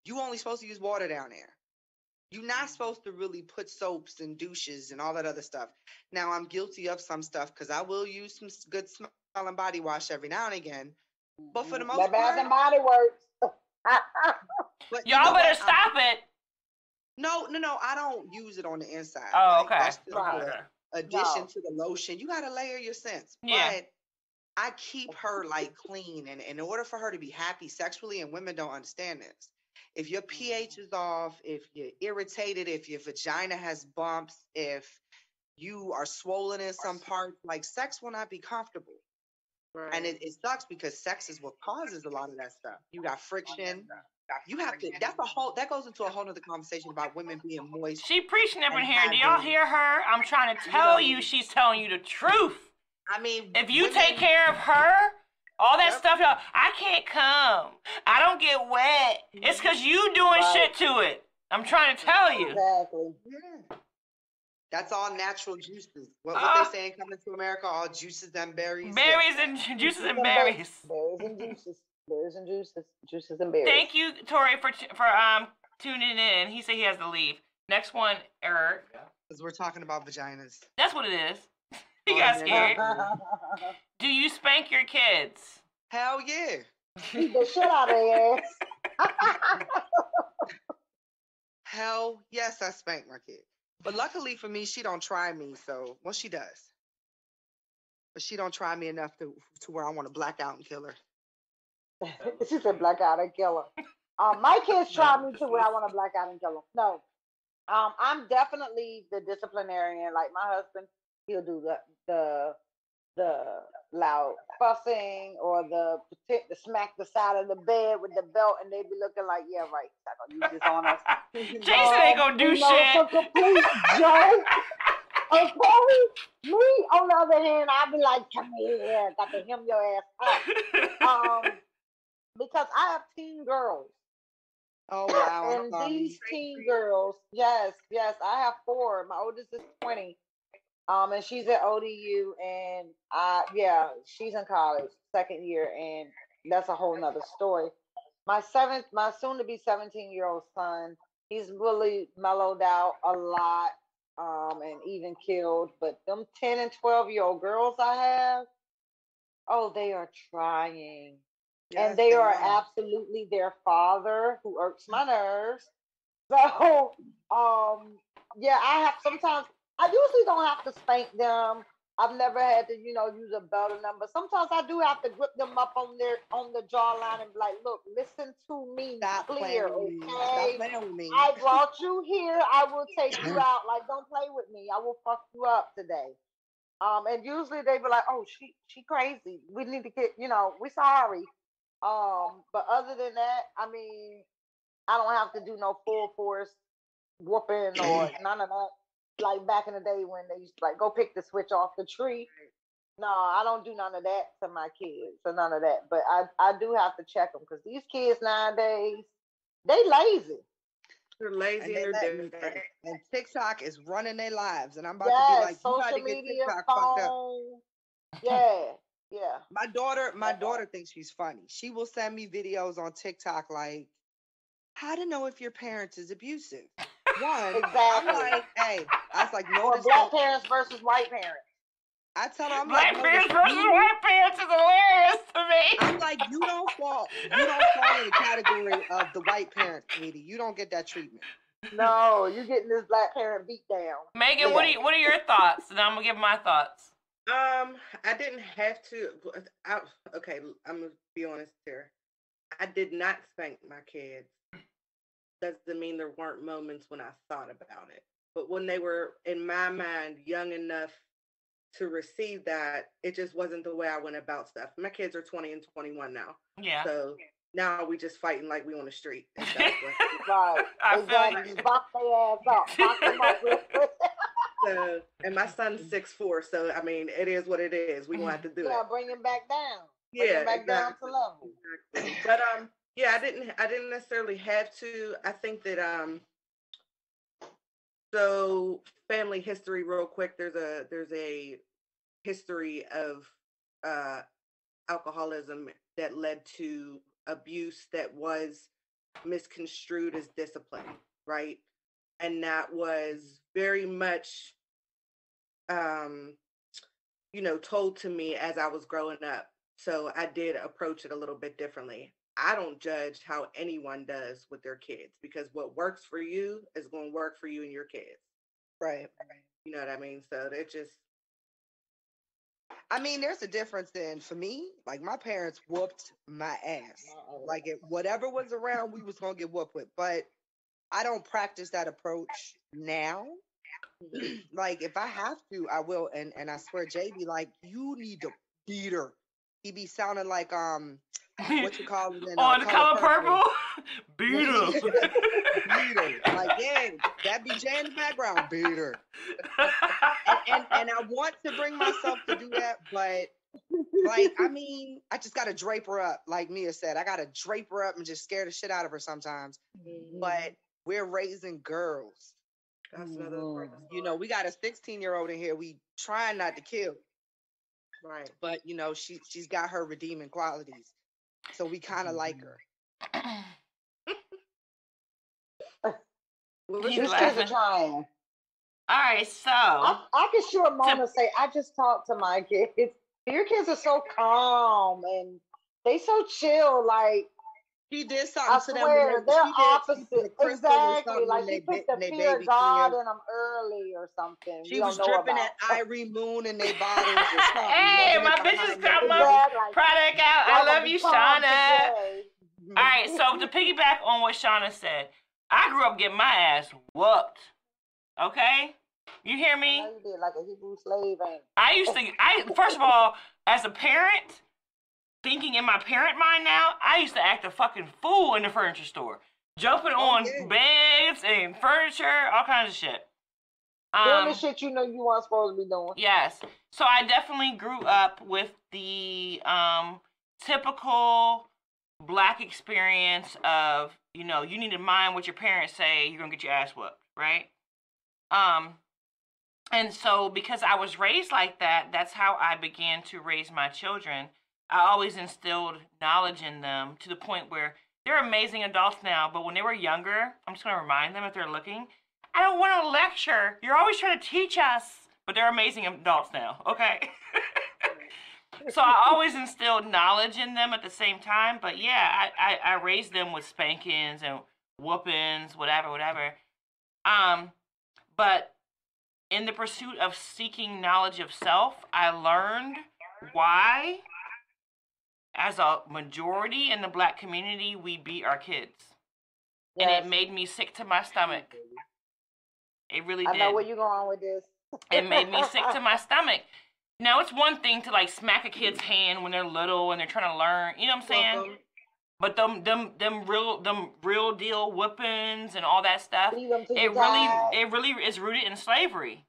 you only supposed to use water down there. You're not supposed to really put soaps and douches and all that other stuff. Now, I'm guilty of some stuff because I will use some good smelling body wash every now and again. But for the mm-hmm. most that Bath part- and Body Works. But you Y'all know better what? I'm- um, stop it. No, no, no. I don't use it on the inside. Oh, Like, okay. that's Right. the- Okay. addition No. to the lotion. You gotta layer your scents. Yeah. But I keep her like clean, and in order for her to be happy sexually, and women don't understand this. If your pH mm-hmm. is off, if you're irritated, if your vagina has bumps, if you are swollen in some parts, like sex will not be comfortable. Right. And it, it sucks because sex is what causes a lot of that stuff. You got friction. You have to. That's a whole. That goes into a whole other conversation about women being moist. She preaching up in here. Do y'all hear her? I'm trying to You tell know- you, she's telling you the truth. I mean, If you women- take care of her, all that Yep. stuff, y'all, I can't come. I don't get wet. It's because you doing Right. shit to it. I'm trying to tell you. Exactly. Yeah. That's all natural juices. What, what Ah. they saying coming to America, all juices and berries. Berries and juices and berries. Berries and juices. Berries and juices. Juices and berries. Thank you, Tori, for for um tuning in. He said he has to leave. Next one, Eric. Because we're talking about vaginas. That's what it is. he got scared. Do you spank your kids? Hell yeah. Beat the shit out of their ass. Hell yes, I spank my kid. But luckily for me, she don't try me. So, well, she does. But she don't try me enough to to where I want to black out and kill her. she said black out and kill her. Um, my kids try me to where I want to black out and kill them. No, um, I'm definitely the disciplinarian. Like my husband, he'll do the the the loud fussing or the protect the smack the side of the bed with the belt, and they be looking like, yeah, right, he's not gonna use this on us. Jason ain't gonna do shit. For complete joke. And Chloe, me on the other hand, I'll be like, come here, got to hem your ass up. Um, because I have teen girls. Oh wow. And um, these teen girls, yes, yes, I have four. My oldest is 20. Um, and she's at ODU and I yeah, she's in college, second year, and that's a whole nother story. My seventh, my soon to be 17 year old son, he's really mellowed out a lot, um, and even killed. But them 10 and 12 year old girls I have, oh, they are trying yes, and they are are. absolutely their father who irks my nerves. So, um, yeah, I have sometimes I usually don't have to spank them. I've never had to, you know, use a belt on them, but sometimes I do have to grip them up on their on the jawline and be like, look, listen to me Stop clear, okay? Stop playing with me. I brought you here. I will take you out. Like, don't play with me. I will fuck you up today. Um, and usually they be like, "Oh, she she crazy. We need to get, you know, we sorry." Um, but other than that, I mean, I don't have to do no full force whooping or none of that. Like back in the day when they used to like go pick the switch off the tree. No, I don't do none of that to my kids or none of that. But I I do have to check them because these kids nowadays they lazy. They're lazy they and let they're me- dirty. and TikTok is running their lives, and I'm about to be like, you got to get media, TikTok fucked up. Yeah, yeah. My daughter, my daughter thinks she's funny. She will send me videos on TikTok like, how to know if your parents is abusive. One, I'm Exactly. like, hey, I was like, no, Or this black don't- parents versus white parents. I tell her, I'm Black like, parents this- versus you- white parents is hilarious to me. I'm like, you don't fall, you don't fall in the category of the white parent, sweetie. You don't get that treatment. No, you're getting this black parent beat down. Megan, what are you, what are your thoughts? And I'm gonna give my thoughts. Um, I didn't have to. I, okay, I'm gonna be honest here. I did not spank my kids. Doesn't mean there weren't moments when I thought about it, but when they were in my mind young enough to receive that, it just wasn't the way I went about stuff. My kids are 20 and 21 now, Yeah. so now we just fighting like we on the street. and Right. I feel exactly. you. Box their ass up. Box them up real quick. so, and my son's six four, so I mean, it is what it is. We gonna have to do yeah, it. bring him back down. Bring Yeah, him back down to level. Exactly. But um, yeah, I didn't. I didn't necessarily have to. I think that um. So family history, real quick. There's a there's a history of uh alcoholism that led to abuse that was misconstrued as discipline, right? And that was very much um you know told to me as I was growing up. So I did approach it a little bit differently. I don't judge how anyone does with their kids because what works for you is going to work for you and your kids. Right. You know what I mean? So they're just I mean, there's a difference then for me, like my parents whooped my ass. Like it, whatever was around, we was gonna get whooped with. But I don't practice that approach now. like if I have to, I will. And and I swear, JB, like you need to beat her. He be sounding like um, what you call it? In, uh, On the color purple, beat him. beat her. Like yeah, that BJ in the background, beat her. And, and and I want to bring myself to do that, but like I mean, I just gotta drape her up, like Mia said. I gotta drape her up and just scare the shit out of her sometimes. Mm-hmm. But we're raising girls. that's another part of the You know, we got a 16 year old in here. We trying not to kill, right. but you know, she she's got her redeeming qualities. So we kind of like mm-hmm. her. Well, He's These let's- kids are laughing. trying. All right, so I, I can sure Mona say, I just talked to my kids. Your kids are so calm and they so chill. Like She did I something to them. swear, when they- they're did opposite. Exactly. Like she they put ba- the when they fear of God in them early or something. we She was don't know dripping about. that Irie Moon in their bottles or something. Hey, rubbing my bitches behind their come ears. up. Exactly. product out. I love you, calm Shauna. Mm-hmm. All right, so to piggyback on what Shauna said, I grew up getting my ass whooped. Okay, you hear me? know you did like a Hebrew slave, ain't I used to. I first of all, as a parent, thinking in my parent mind now, I used to act a fucking fool in the furniture store, jumping on yeah. beds and furniture, all kinds of shit. Doing Um, the shit you know you weren't supposed to be doing. Yes. So I definitely grew up with the um, typical black experience of, you know, you need to mind what your parents say, you're going to get your ass whooped, right? Um, and so because I was raised like that, that's how I began to raise my children. I always instilled knowledge in them to the point where they're amazing adults now, but when they were younger, I'm just going to remind them if they're looking, I don't want to lecture. You're always trying to teach us, but they're amazing adults now, okay? so I always instilled knowledge in them at the same time, but yeah, I, I, I raised them with spankings and whoopings, whatever, whatever. Um, but in the pursuit of seeking knowledge of self, I learned why, as a majority in the black community, we beat our kids. And it made me sick to my stomach. It really did. I know where you're going with this. it made me sick to my stomach. Now it's one thing to like smack a kid's hand when they're little and they're trying to learn, you know what I'm saying? Welcome. But them them them real them real deal whippings and all that stuff, Leave them to it really God. it really is rooted in slavery.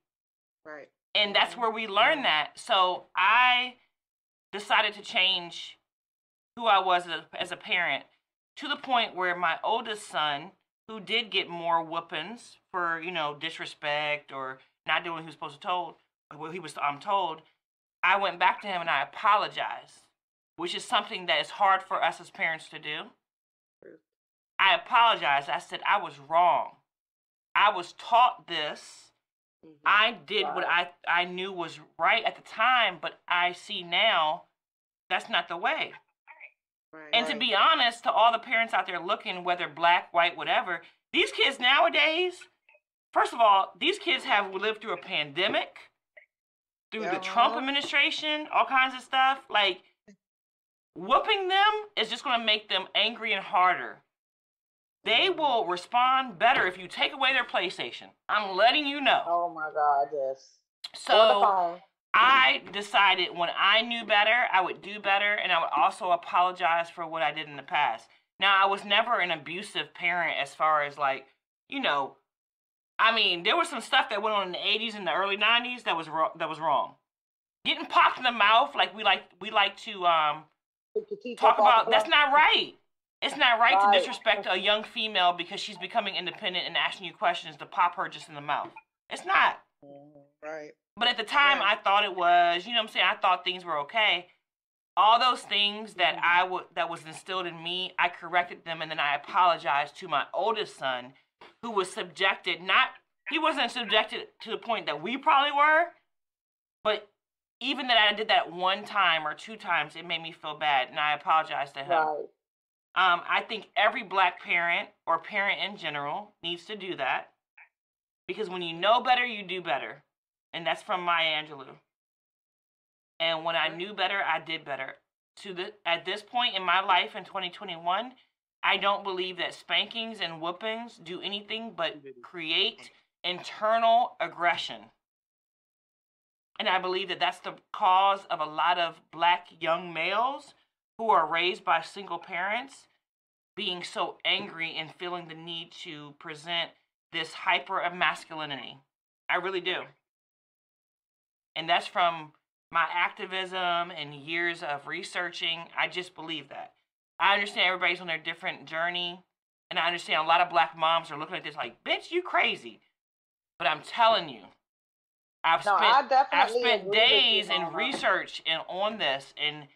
Right. And that's mm-hmm. where we learned mm-hmm. that. So I decided to change who I was as a, as a parent to the point where my oldest son, who did get more whoopings for, you know, disrespect or not doing what he was supposed to told, what he was I'm told, I went back to him and I apologized, which is something that is hard for us as parents to do. I apologized. I said I was wrong. I was taught this. Mhm. I did what I I knew was right at the time, but I see now that's not the way. Right. And to be honest, to all the parents out there looking, whether black, white, whatever, these kids nowadays, first of all, these kids have lived through a pandemic, through the Trump administration, all kinds of stuff. Like, whooping them is just going to make them angry and harder. They mm-hmm. will respond better if you take away their PlayStation. I'm letting you know. Oh my God, yes. So. Or the phone. I decided when I knew better, I would do better, and I would also apologize for what I did in the past. Now, I was never an abusive parent as far as like, you know, I mean, there was some stuff that went on in the '80s and the early '90s that was wrong. That was wrong. Getting popped in the mouth, like we like, we like to um, Pick your teeth talk about. That's not right. It's not right, Right. to disrespect a young female because she's becoming independent and asking you questions to pop her just in the mouth. It's not. Right. But at the time, Right. I thought it was, you know what I'm saying? I thought things were okay. All those things that Mm-hmm. I would that was instilled in me, I corrected them and then I apologized to my oldest son who was subjected not he wasn't subjected to the point that we probably were, but even that I did that one time or two times, it made me feel bad and I apologized to him. Right. Um, I think every black parent or parent in general needs to do that because when you know better, you do better. And that's from Maya Angelou. And when I knew better, I did better. To the at this point in my life in 2021, I don't believe that spankings and whoopings do anything but create internal aggression. And I believe that that's the cause of a lot of black young males who are raised by single parents being so angry and feeling the need to present this hyper masculinity. I really do. And that's from my activism and years of researching. I just believe that. I understand everybody's on their different journey. And I understand a lot of black moms are looking at this like, bitch, you crazy. But I'm telling you, I've No, spent I've spent you, days in research and on this and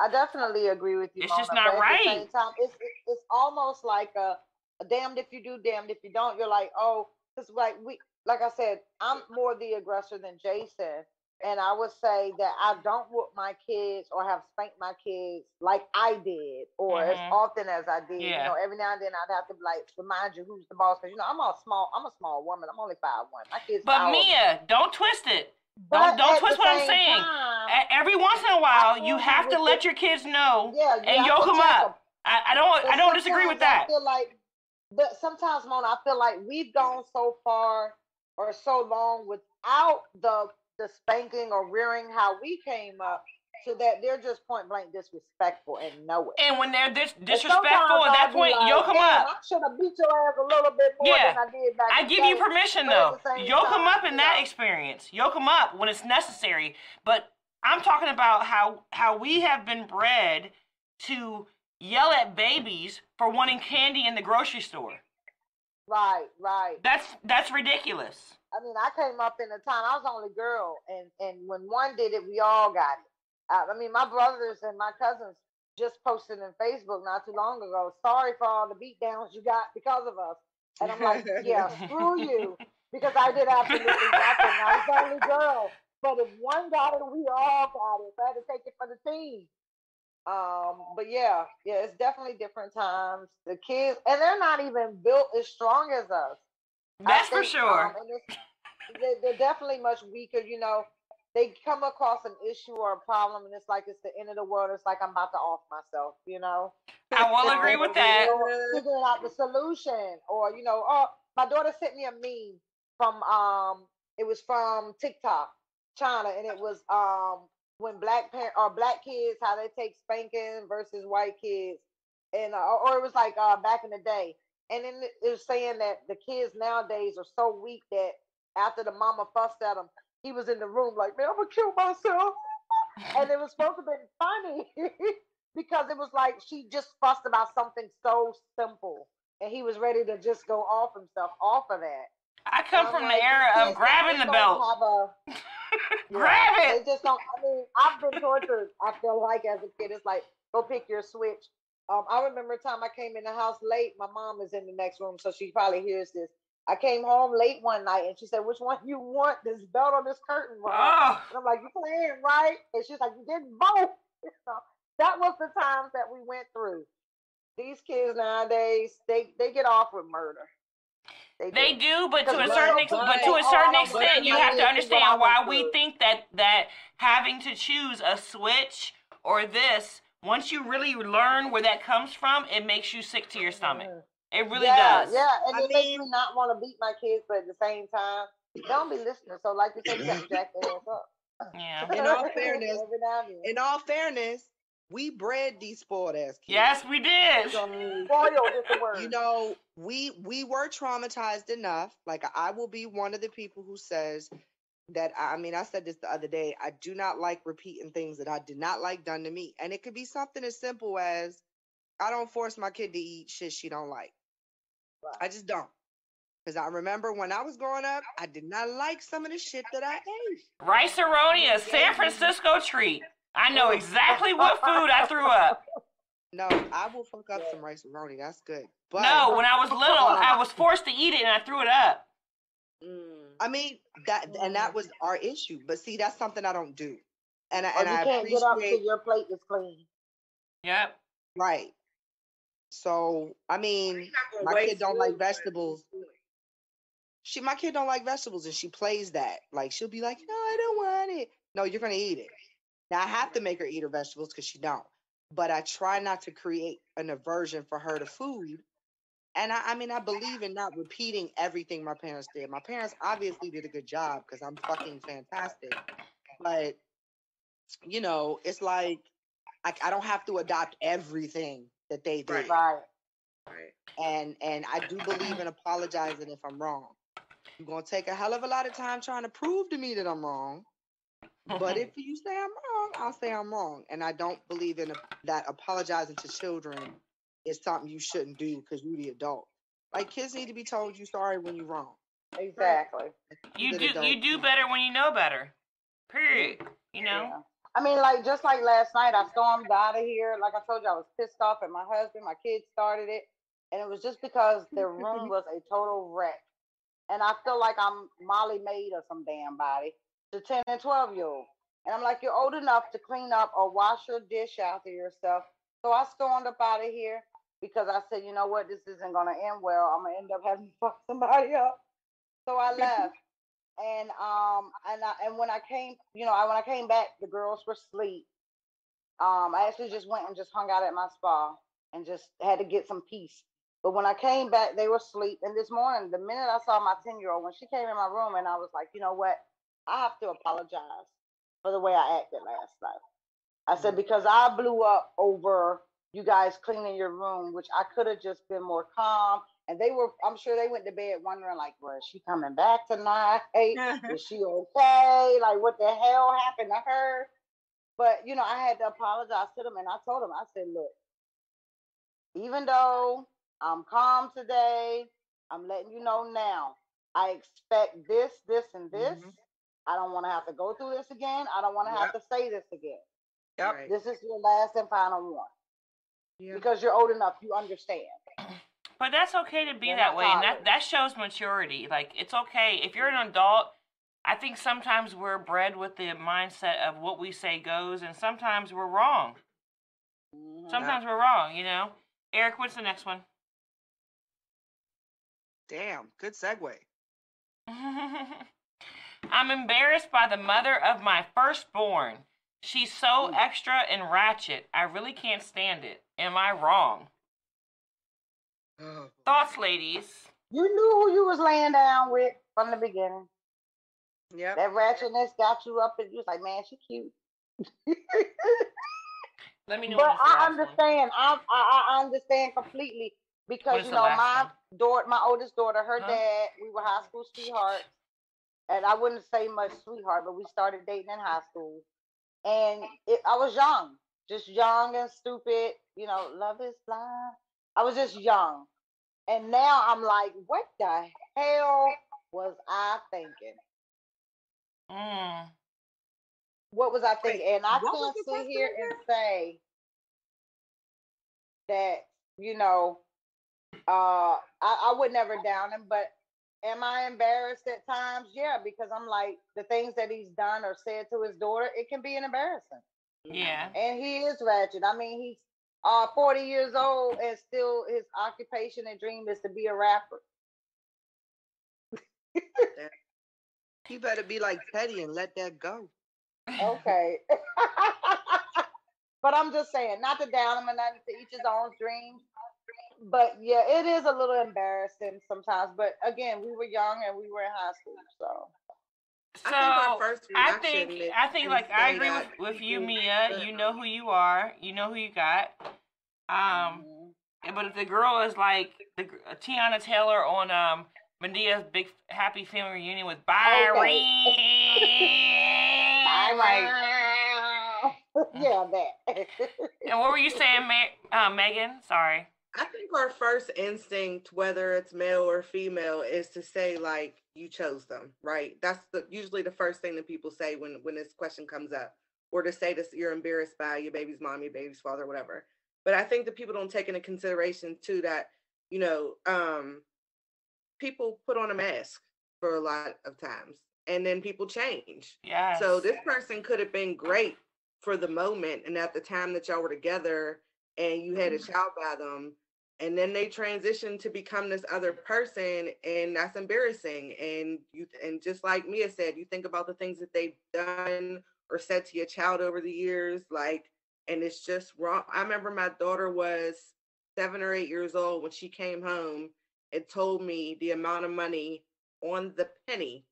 I definitely agree with you. It's just not but At the right. time, it's it- it's almost like a, a damned if you do, damned if you don't. You're like, oh, because like we, like I said, I'm more the aggressor than Jason, and I would say that I don't whoop my kids or have spanked my kids like I did or as Mhm. often as I did. Yeah. You know, every now and then I'd have to like remind you who's the boss because you know I'm a small, I'm a small woman. I'm only five one. My kids. but. Mia, don't twist it. But don't at twist what I'm saying. time, Every once in a while, you have to let it- your kids know yeah, you and yoke them up. I, I don't I don't disagree with that. I feel like, but sometimes, Mona, I feel like we've gone so far or so long without the the spanking or rearing how we came up, so that they're just point blank disrespectful and know it. And when they're dis- disrespectful at that point, like, yoke them "Damn, up. I should have beat your ass a little bit more Yeah. than I did back. I give you permission though. Yoke them up in that experience. Yoke them up when it's necessary. But I'm talking about how how we have been bred to yell at babies for wanting candy in the grocery store. Right, right. That's that's ridiculous. I mean, I came up in a time I was the only girl, and and when one did it, we all got it. Uh, I mean, my brothers and my cousins just posted in Facebook not too long ago. Sorry for all the beat downs you got because of us, and I'm like, yeah, screw you, because I did absolutely nothing. I was the only girl, but if one got it, we all got it. So I had to take it for the team. Um, but yeah, yeah, it's definitely different times. The kids, and they're not even built as strong as us. That's for sure. um, and it's- they, they're definitely much weaker. You know, they come across an issue or a problem, and it's like it's the end of the world. It's like I'm about to off myself. You know, I will agree with that. Figuring out the solution, or you know, oh, my daughter sent me a meme from um, it was from TikTok, China, and it was um when black parent or black kids how they take spanking versus white kids, and uh, or it was like uh back in the day, and then it was saying that the kids nowadays are so weak that after the mama fussed at him, he was in the room like, man, I'm gonna kill myself, and it was supposed to be funny because it was like she just fussed about something so simple, and he was ready to just go off himself off of that. I come from like, the era of grabbing the belt. a- yeah, Grab it. They just don't. I mean, I've been tortured. I feel like as a kid, it's like go pick your switch. Um, I remember a time I came in the house late. My mom is in the next room, so she probably hears this. I came home late one night, and she said, "Which one you want? This belt or this curtain rod?" Oh, And I'm like, "You playing right?" And she's like, "You did both." So that was the times that we went through. These kids nowadays, they they get off with murder. They do, but to a certain we're ex- but to a certain extent, you have to understand why we think that that having to choose a switch or this. Once you really learn where that comes from, it makes you sick to your stomach. It really yeah, does. Yeah, and I it makes me not want to beat my kids, but at the same time, don't be listening. So, like you said, you got to jack their ass up. Yeah. In all fairness, Every now and then. In all fairness, we bred these spoiled ass kids. Yes, we did. Spoiled is the word. You know, we we were traumatized enough. Like I will be one of the people who says that I mean, I said this the other day. I do not like repeating things that I did not like done to me. And it could be something as simple as I don't force my kid to eat shit she don't like. Right. I just don't. Because I remember when I was growing up, I did not like some of the shit that I ate. Rice a San Francisco treat. I know exactly what food I threw up. No, I will fuck up some rice and roni. That's good. But No, when I was little, I was forced to eat it and I threw it up. Mm. I mean that, and that was our issue. But see, that's something I don't do, and I and you I can't get up appreciate till your plate is clean. Yep. right. So I mean, You're not gonna my kid don't like vegetables. she my kid don't like vegetables and she plays that. Like she'll be like, No, I don't want it. No, you're gonna eat it. Now I have to make her eat her vegetables because she don't. But I try not to create an aversion for her to food. And I, I mean, I believe in not repeating everything my parents did. My parents obviously did a good job because I'm fucking fantastic. But you know, it's like I, I don't have to adopt everything that they did. Right. Right. Right. And and I do believe in apologizing if I'm wrong. You're gonna take a hell of a lot of time trying to prove to me that I'm wrong. But if you say I'm wrong, I'll say I'm wrong. And I don't believe in a, that apologizing to children is something you shouldn't do because you're the adult. Like kids need to be told you sorry when you're wrong. Exactly. you do adult. you do better when you know better. Period. You know. Yeah. I mean, like just like last night, I stormed out of here. Like I told you, I was pissed off at my husband. My kids started it, and it was just because their room was a total wreck. And I feel like I'm Molly Maid of some damn body to ten and twelve year old. And I'm like, you're old enough to clean up or wash your dish after yourself. So I stormed up out of here because I said, you know what, this isn't gonna end well. I'm gonna end up having to fuck somebody up. So I left. and um and I, and when I came, you know, I, when I came back, the girls were asleep. Um, I actually just went and just hung out at my spa and just had to get some peace. But when I came back, they were asleep. And this morning, the minute I saw my ten year old, when she came in my room, and I was like, you know what, I have to apologize for the way I acted last night. I said because I blew up over you guys cleaning your room, which I could have just been more calm. And they were, I'm sure they went to bed wondering, like, well, is she coming back tonight? Is she okay? Like, what the hell happened to her? But, you know, I had to apologize to them. And I told them, I said, look, even though I'm calm today, I'm letting you know now, I expect this, this, and this. Mhm. I don't want to have to go through this again. I don't want to have to say this again. Yep. Right. This is your last and final one Yeah. because you're old enough, you understand. But that's okay to be They're that not way, and that that shows maturity. Like it's okay if you're an adult. I think sometimes we're bred with the mindset of what we say goes, and sometimes we're wrong. Mhm. Sometimes we're wrong. You know. Eric, what's the next one? Damn, good segue. I'm embarrassed by the mother of my firstborn. She's so Mm. extra and ratchet. I really can't stand it. Am I wrong? Oh, Thoughts, ladies? You knew who you was laying down with from the beginning. Yep. That ratchetness got you up, and you was like, "Man, she cute." Let me know. but when it's the I understand. I, I I understand completely because you know my one? daughter, my oldest daughter, her Huh? dad, we were high school sweethearts, and I wouldn't say much sweetheart, but we started dating in high school, and it, I was young, just young and stupid. You know, love is blind. I was just young, and now I'm like, what the hell was I thinking? Mm. What was I thinking? And I what can't sit here and say that, you know, uh I, I would never down him, but am I embarrassed at times? Yeah, because I'm like the things that he's done or said to his daughter, it can be an embarrassing. Yeah. And he is ratchet. I mean, he's uh 40 years old and still his occupation and dream is to be a rapper. He better be like Teddy and let that go. Okay. but I'm just saying, not to down him and not to each his own dreams. But yeah, it is a little embarrassing sometimes. But again, we were young and we were in high school, so So I think first I think I think like I agree with, with you, Mia. You know who you are. You know who you got. Um, mhm. but if the girl is like the uh, Teyana Taylor on um Madea's big happy family reunion with Byron, Bye, like, yeah, that. and what were you saying, Ma- uh, Megan? Sorry. I think our first instinct, whether it's male or female, is to say like you chose them, right? That's the usually the first thing that people say when when this question comes up, or to say this you're embarrassed by your baby's mom, your baby's father, whatever. But I think that people don't take into consideration too that you know um, people put on a mask for a lot of times, and then people change. Yeah. So this person could have been great for the moment and at the time that y'all were together and you had a child by them, and then they transition to become this other person and that's embarrassing and you and just like mia said you think about the things that they've done or said to your child over the years like and it's just wrong. I remember my daughter was seven or eight years old when she came home and told me the amount of money on the penny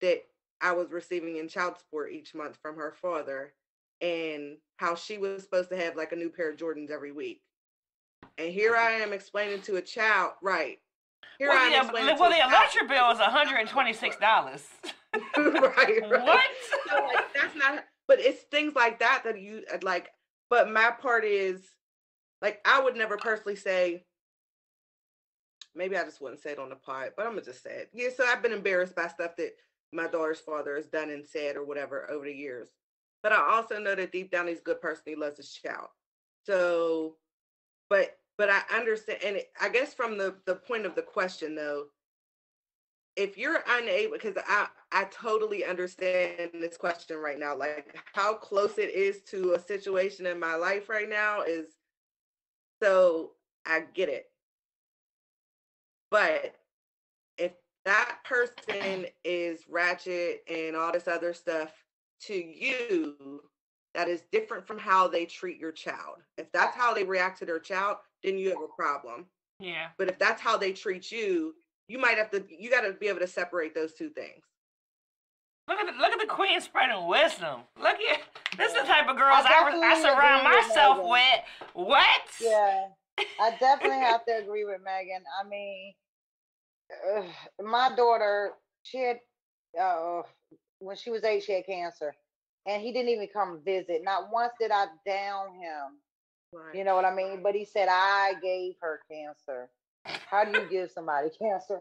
that i was receiving in child support each month from her father and how she was supposed to have like a new pair of jordans every week and here I am explaining to a child, right? Here well, I am yeah, explaining well, the electric bill is one hundred and twenty-six dollars. right, right. What? So, like, that's not. But it's things like that that you uh, like. But my part is, like, I would never personally say. Maybe I just wouldn't say it on the pod, but I'm gonna just say it. Yeah, so I've been embarrassed by stuff that my daughter's father has done and said or whatever over the years. But I also know that deep down he's a good person. He loves his child. So, but but I understand, and I guess from the the point of the question though, if you're unable, because I I totally understand this question right now, like how close it is to a situation in my life right now is, so I get it. But if that person is ratchet and all this other stuff to you, that is different from how they treat your child. If that's how they react to their child, then you have a problem. Yeah. But if that's how they treat you, you might have to you got to be able to separate those two things. Look at the, look at the queen spreading wisdom. Look at this is the type of girls I, definitely I surround agree with myself with. What? Yeah, I definitely have to agree with Megan. I mean, ugh, my daughter, she had, uh, when she was eight, she had cancer, and he didn't even come visit. Not once did I down him. Right. You know what I mean? But he said I gave her cancer. How do you give somebody cancer?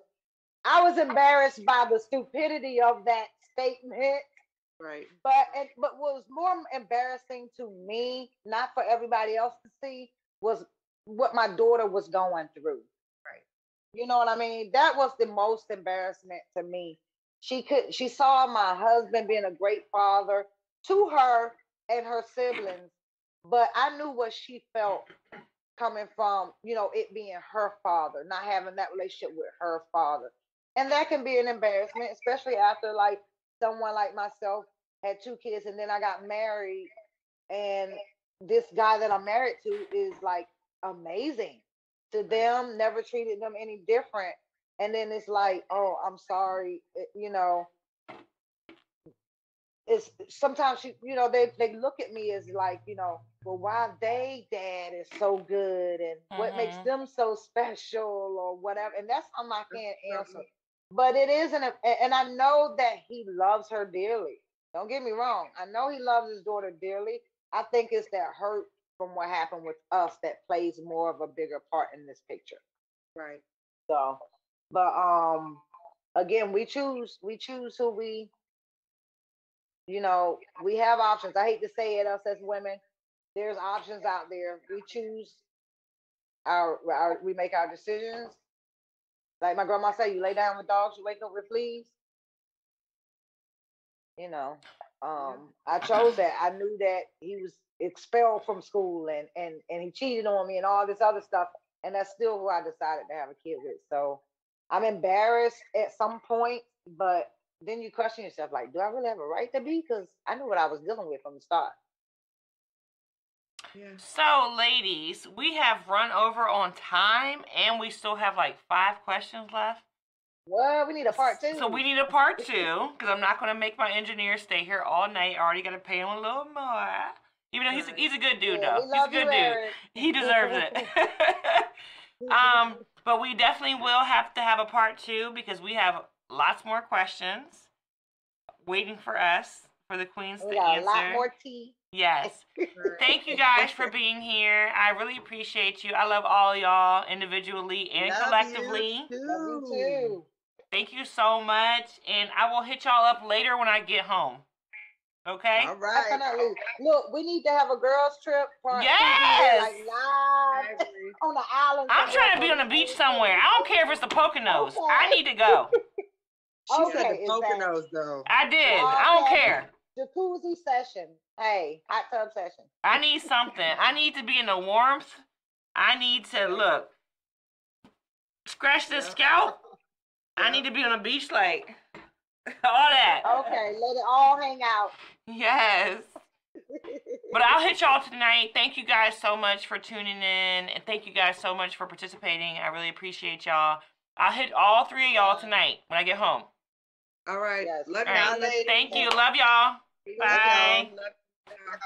I was embarrassed by the stupidity of that statement. Right. But and, but what was more embarrassing to me, not for everybody else to see, was what my daughter was going through. Right. You know what I mean? That was the most embarrassment to me. She could she saw my husband being a great father to her and her siblings, but I knew what she felt coming from, you know, it being her father, not having that relationship with her father. And that can be an embarrassment, especially after like someone like myself had two kids and then I got married and this guy that I'm married to is like amazing to them, never treated them any different. And then it's like, oh, I'm sorry, eh, you know. It's sometimes you, you know, they they look at me as like, you know, well, why they dad is so good and what makes Mhm. them so special or whatever. And that's something I can't answer. But it isn't, and I know that he loves her dearly. Don't get me wrong. I know he loves his daughter dearly. I think it's that hurt from what happened with us that plays more of a bigger part in this picture. Right. So, but um, again, we choose we choose who we. You know, we have options. I hate to say it, us as women, there's options out there. We choose our, our we make our decisions. Like my grandma said, you lay down with dogs, you wake up with fleas. You know, um, I chose that. I knew that he was expelled from school and and and he cheated on me and all this other stuff, and that's still who I decided to have a kid with. So I'm embarrassed at some point, but then you question yourself, like, do I really have a right to be? Because I knew what I was dealing with from the start. Yeah. So, ladies, we have run over on time, and we still have like five questions left. Well, we need a part two. So we need a part two because I'm not going to make my engineer stay here all night. I already got to pay him a little more. Even though he's a, he's a good dude, Yeah, though. He's a good you, dude. Eric. He deserves it. um, but we definitely will have to have a part two because we have lots more questions waiting for us for the queens we to got answer. a lot more tea. Yes. Thank you guys for being here. I really appreciate you. I love all y'all individually and Love collectively. you Love you too. too. Thank you so much. And I will hit y'all up later when I get home. Okay? All right. Definitely. Look, we need to have a girls trip part two here, Yes! like live on the island. I'm trying to be on the beach somewhere. I don't care if it's the Poconos. I need to go. She Okay, said the is that- Poconos though. I did. I don't Okay. care. Jacuzzi session. Hey, hot tub session. I need something. I need to be in the warmth. I need to look. scratch the Yeah. scalp. I need to be on a beach like all that. Okay, let it all hang out. Yes. But I'll hit y'all tonight. Thank you guys so much for tuning in, and thank you guys so much for participating. I really appreciate y'all. I'll hit all three of y'all tonight when I get home. All right. Yes. Love All y'all. right. ladies. Thank you. Love y'all. Love Bye. y'all. Love y'all.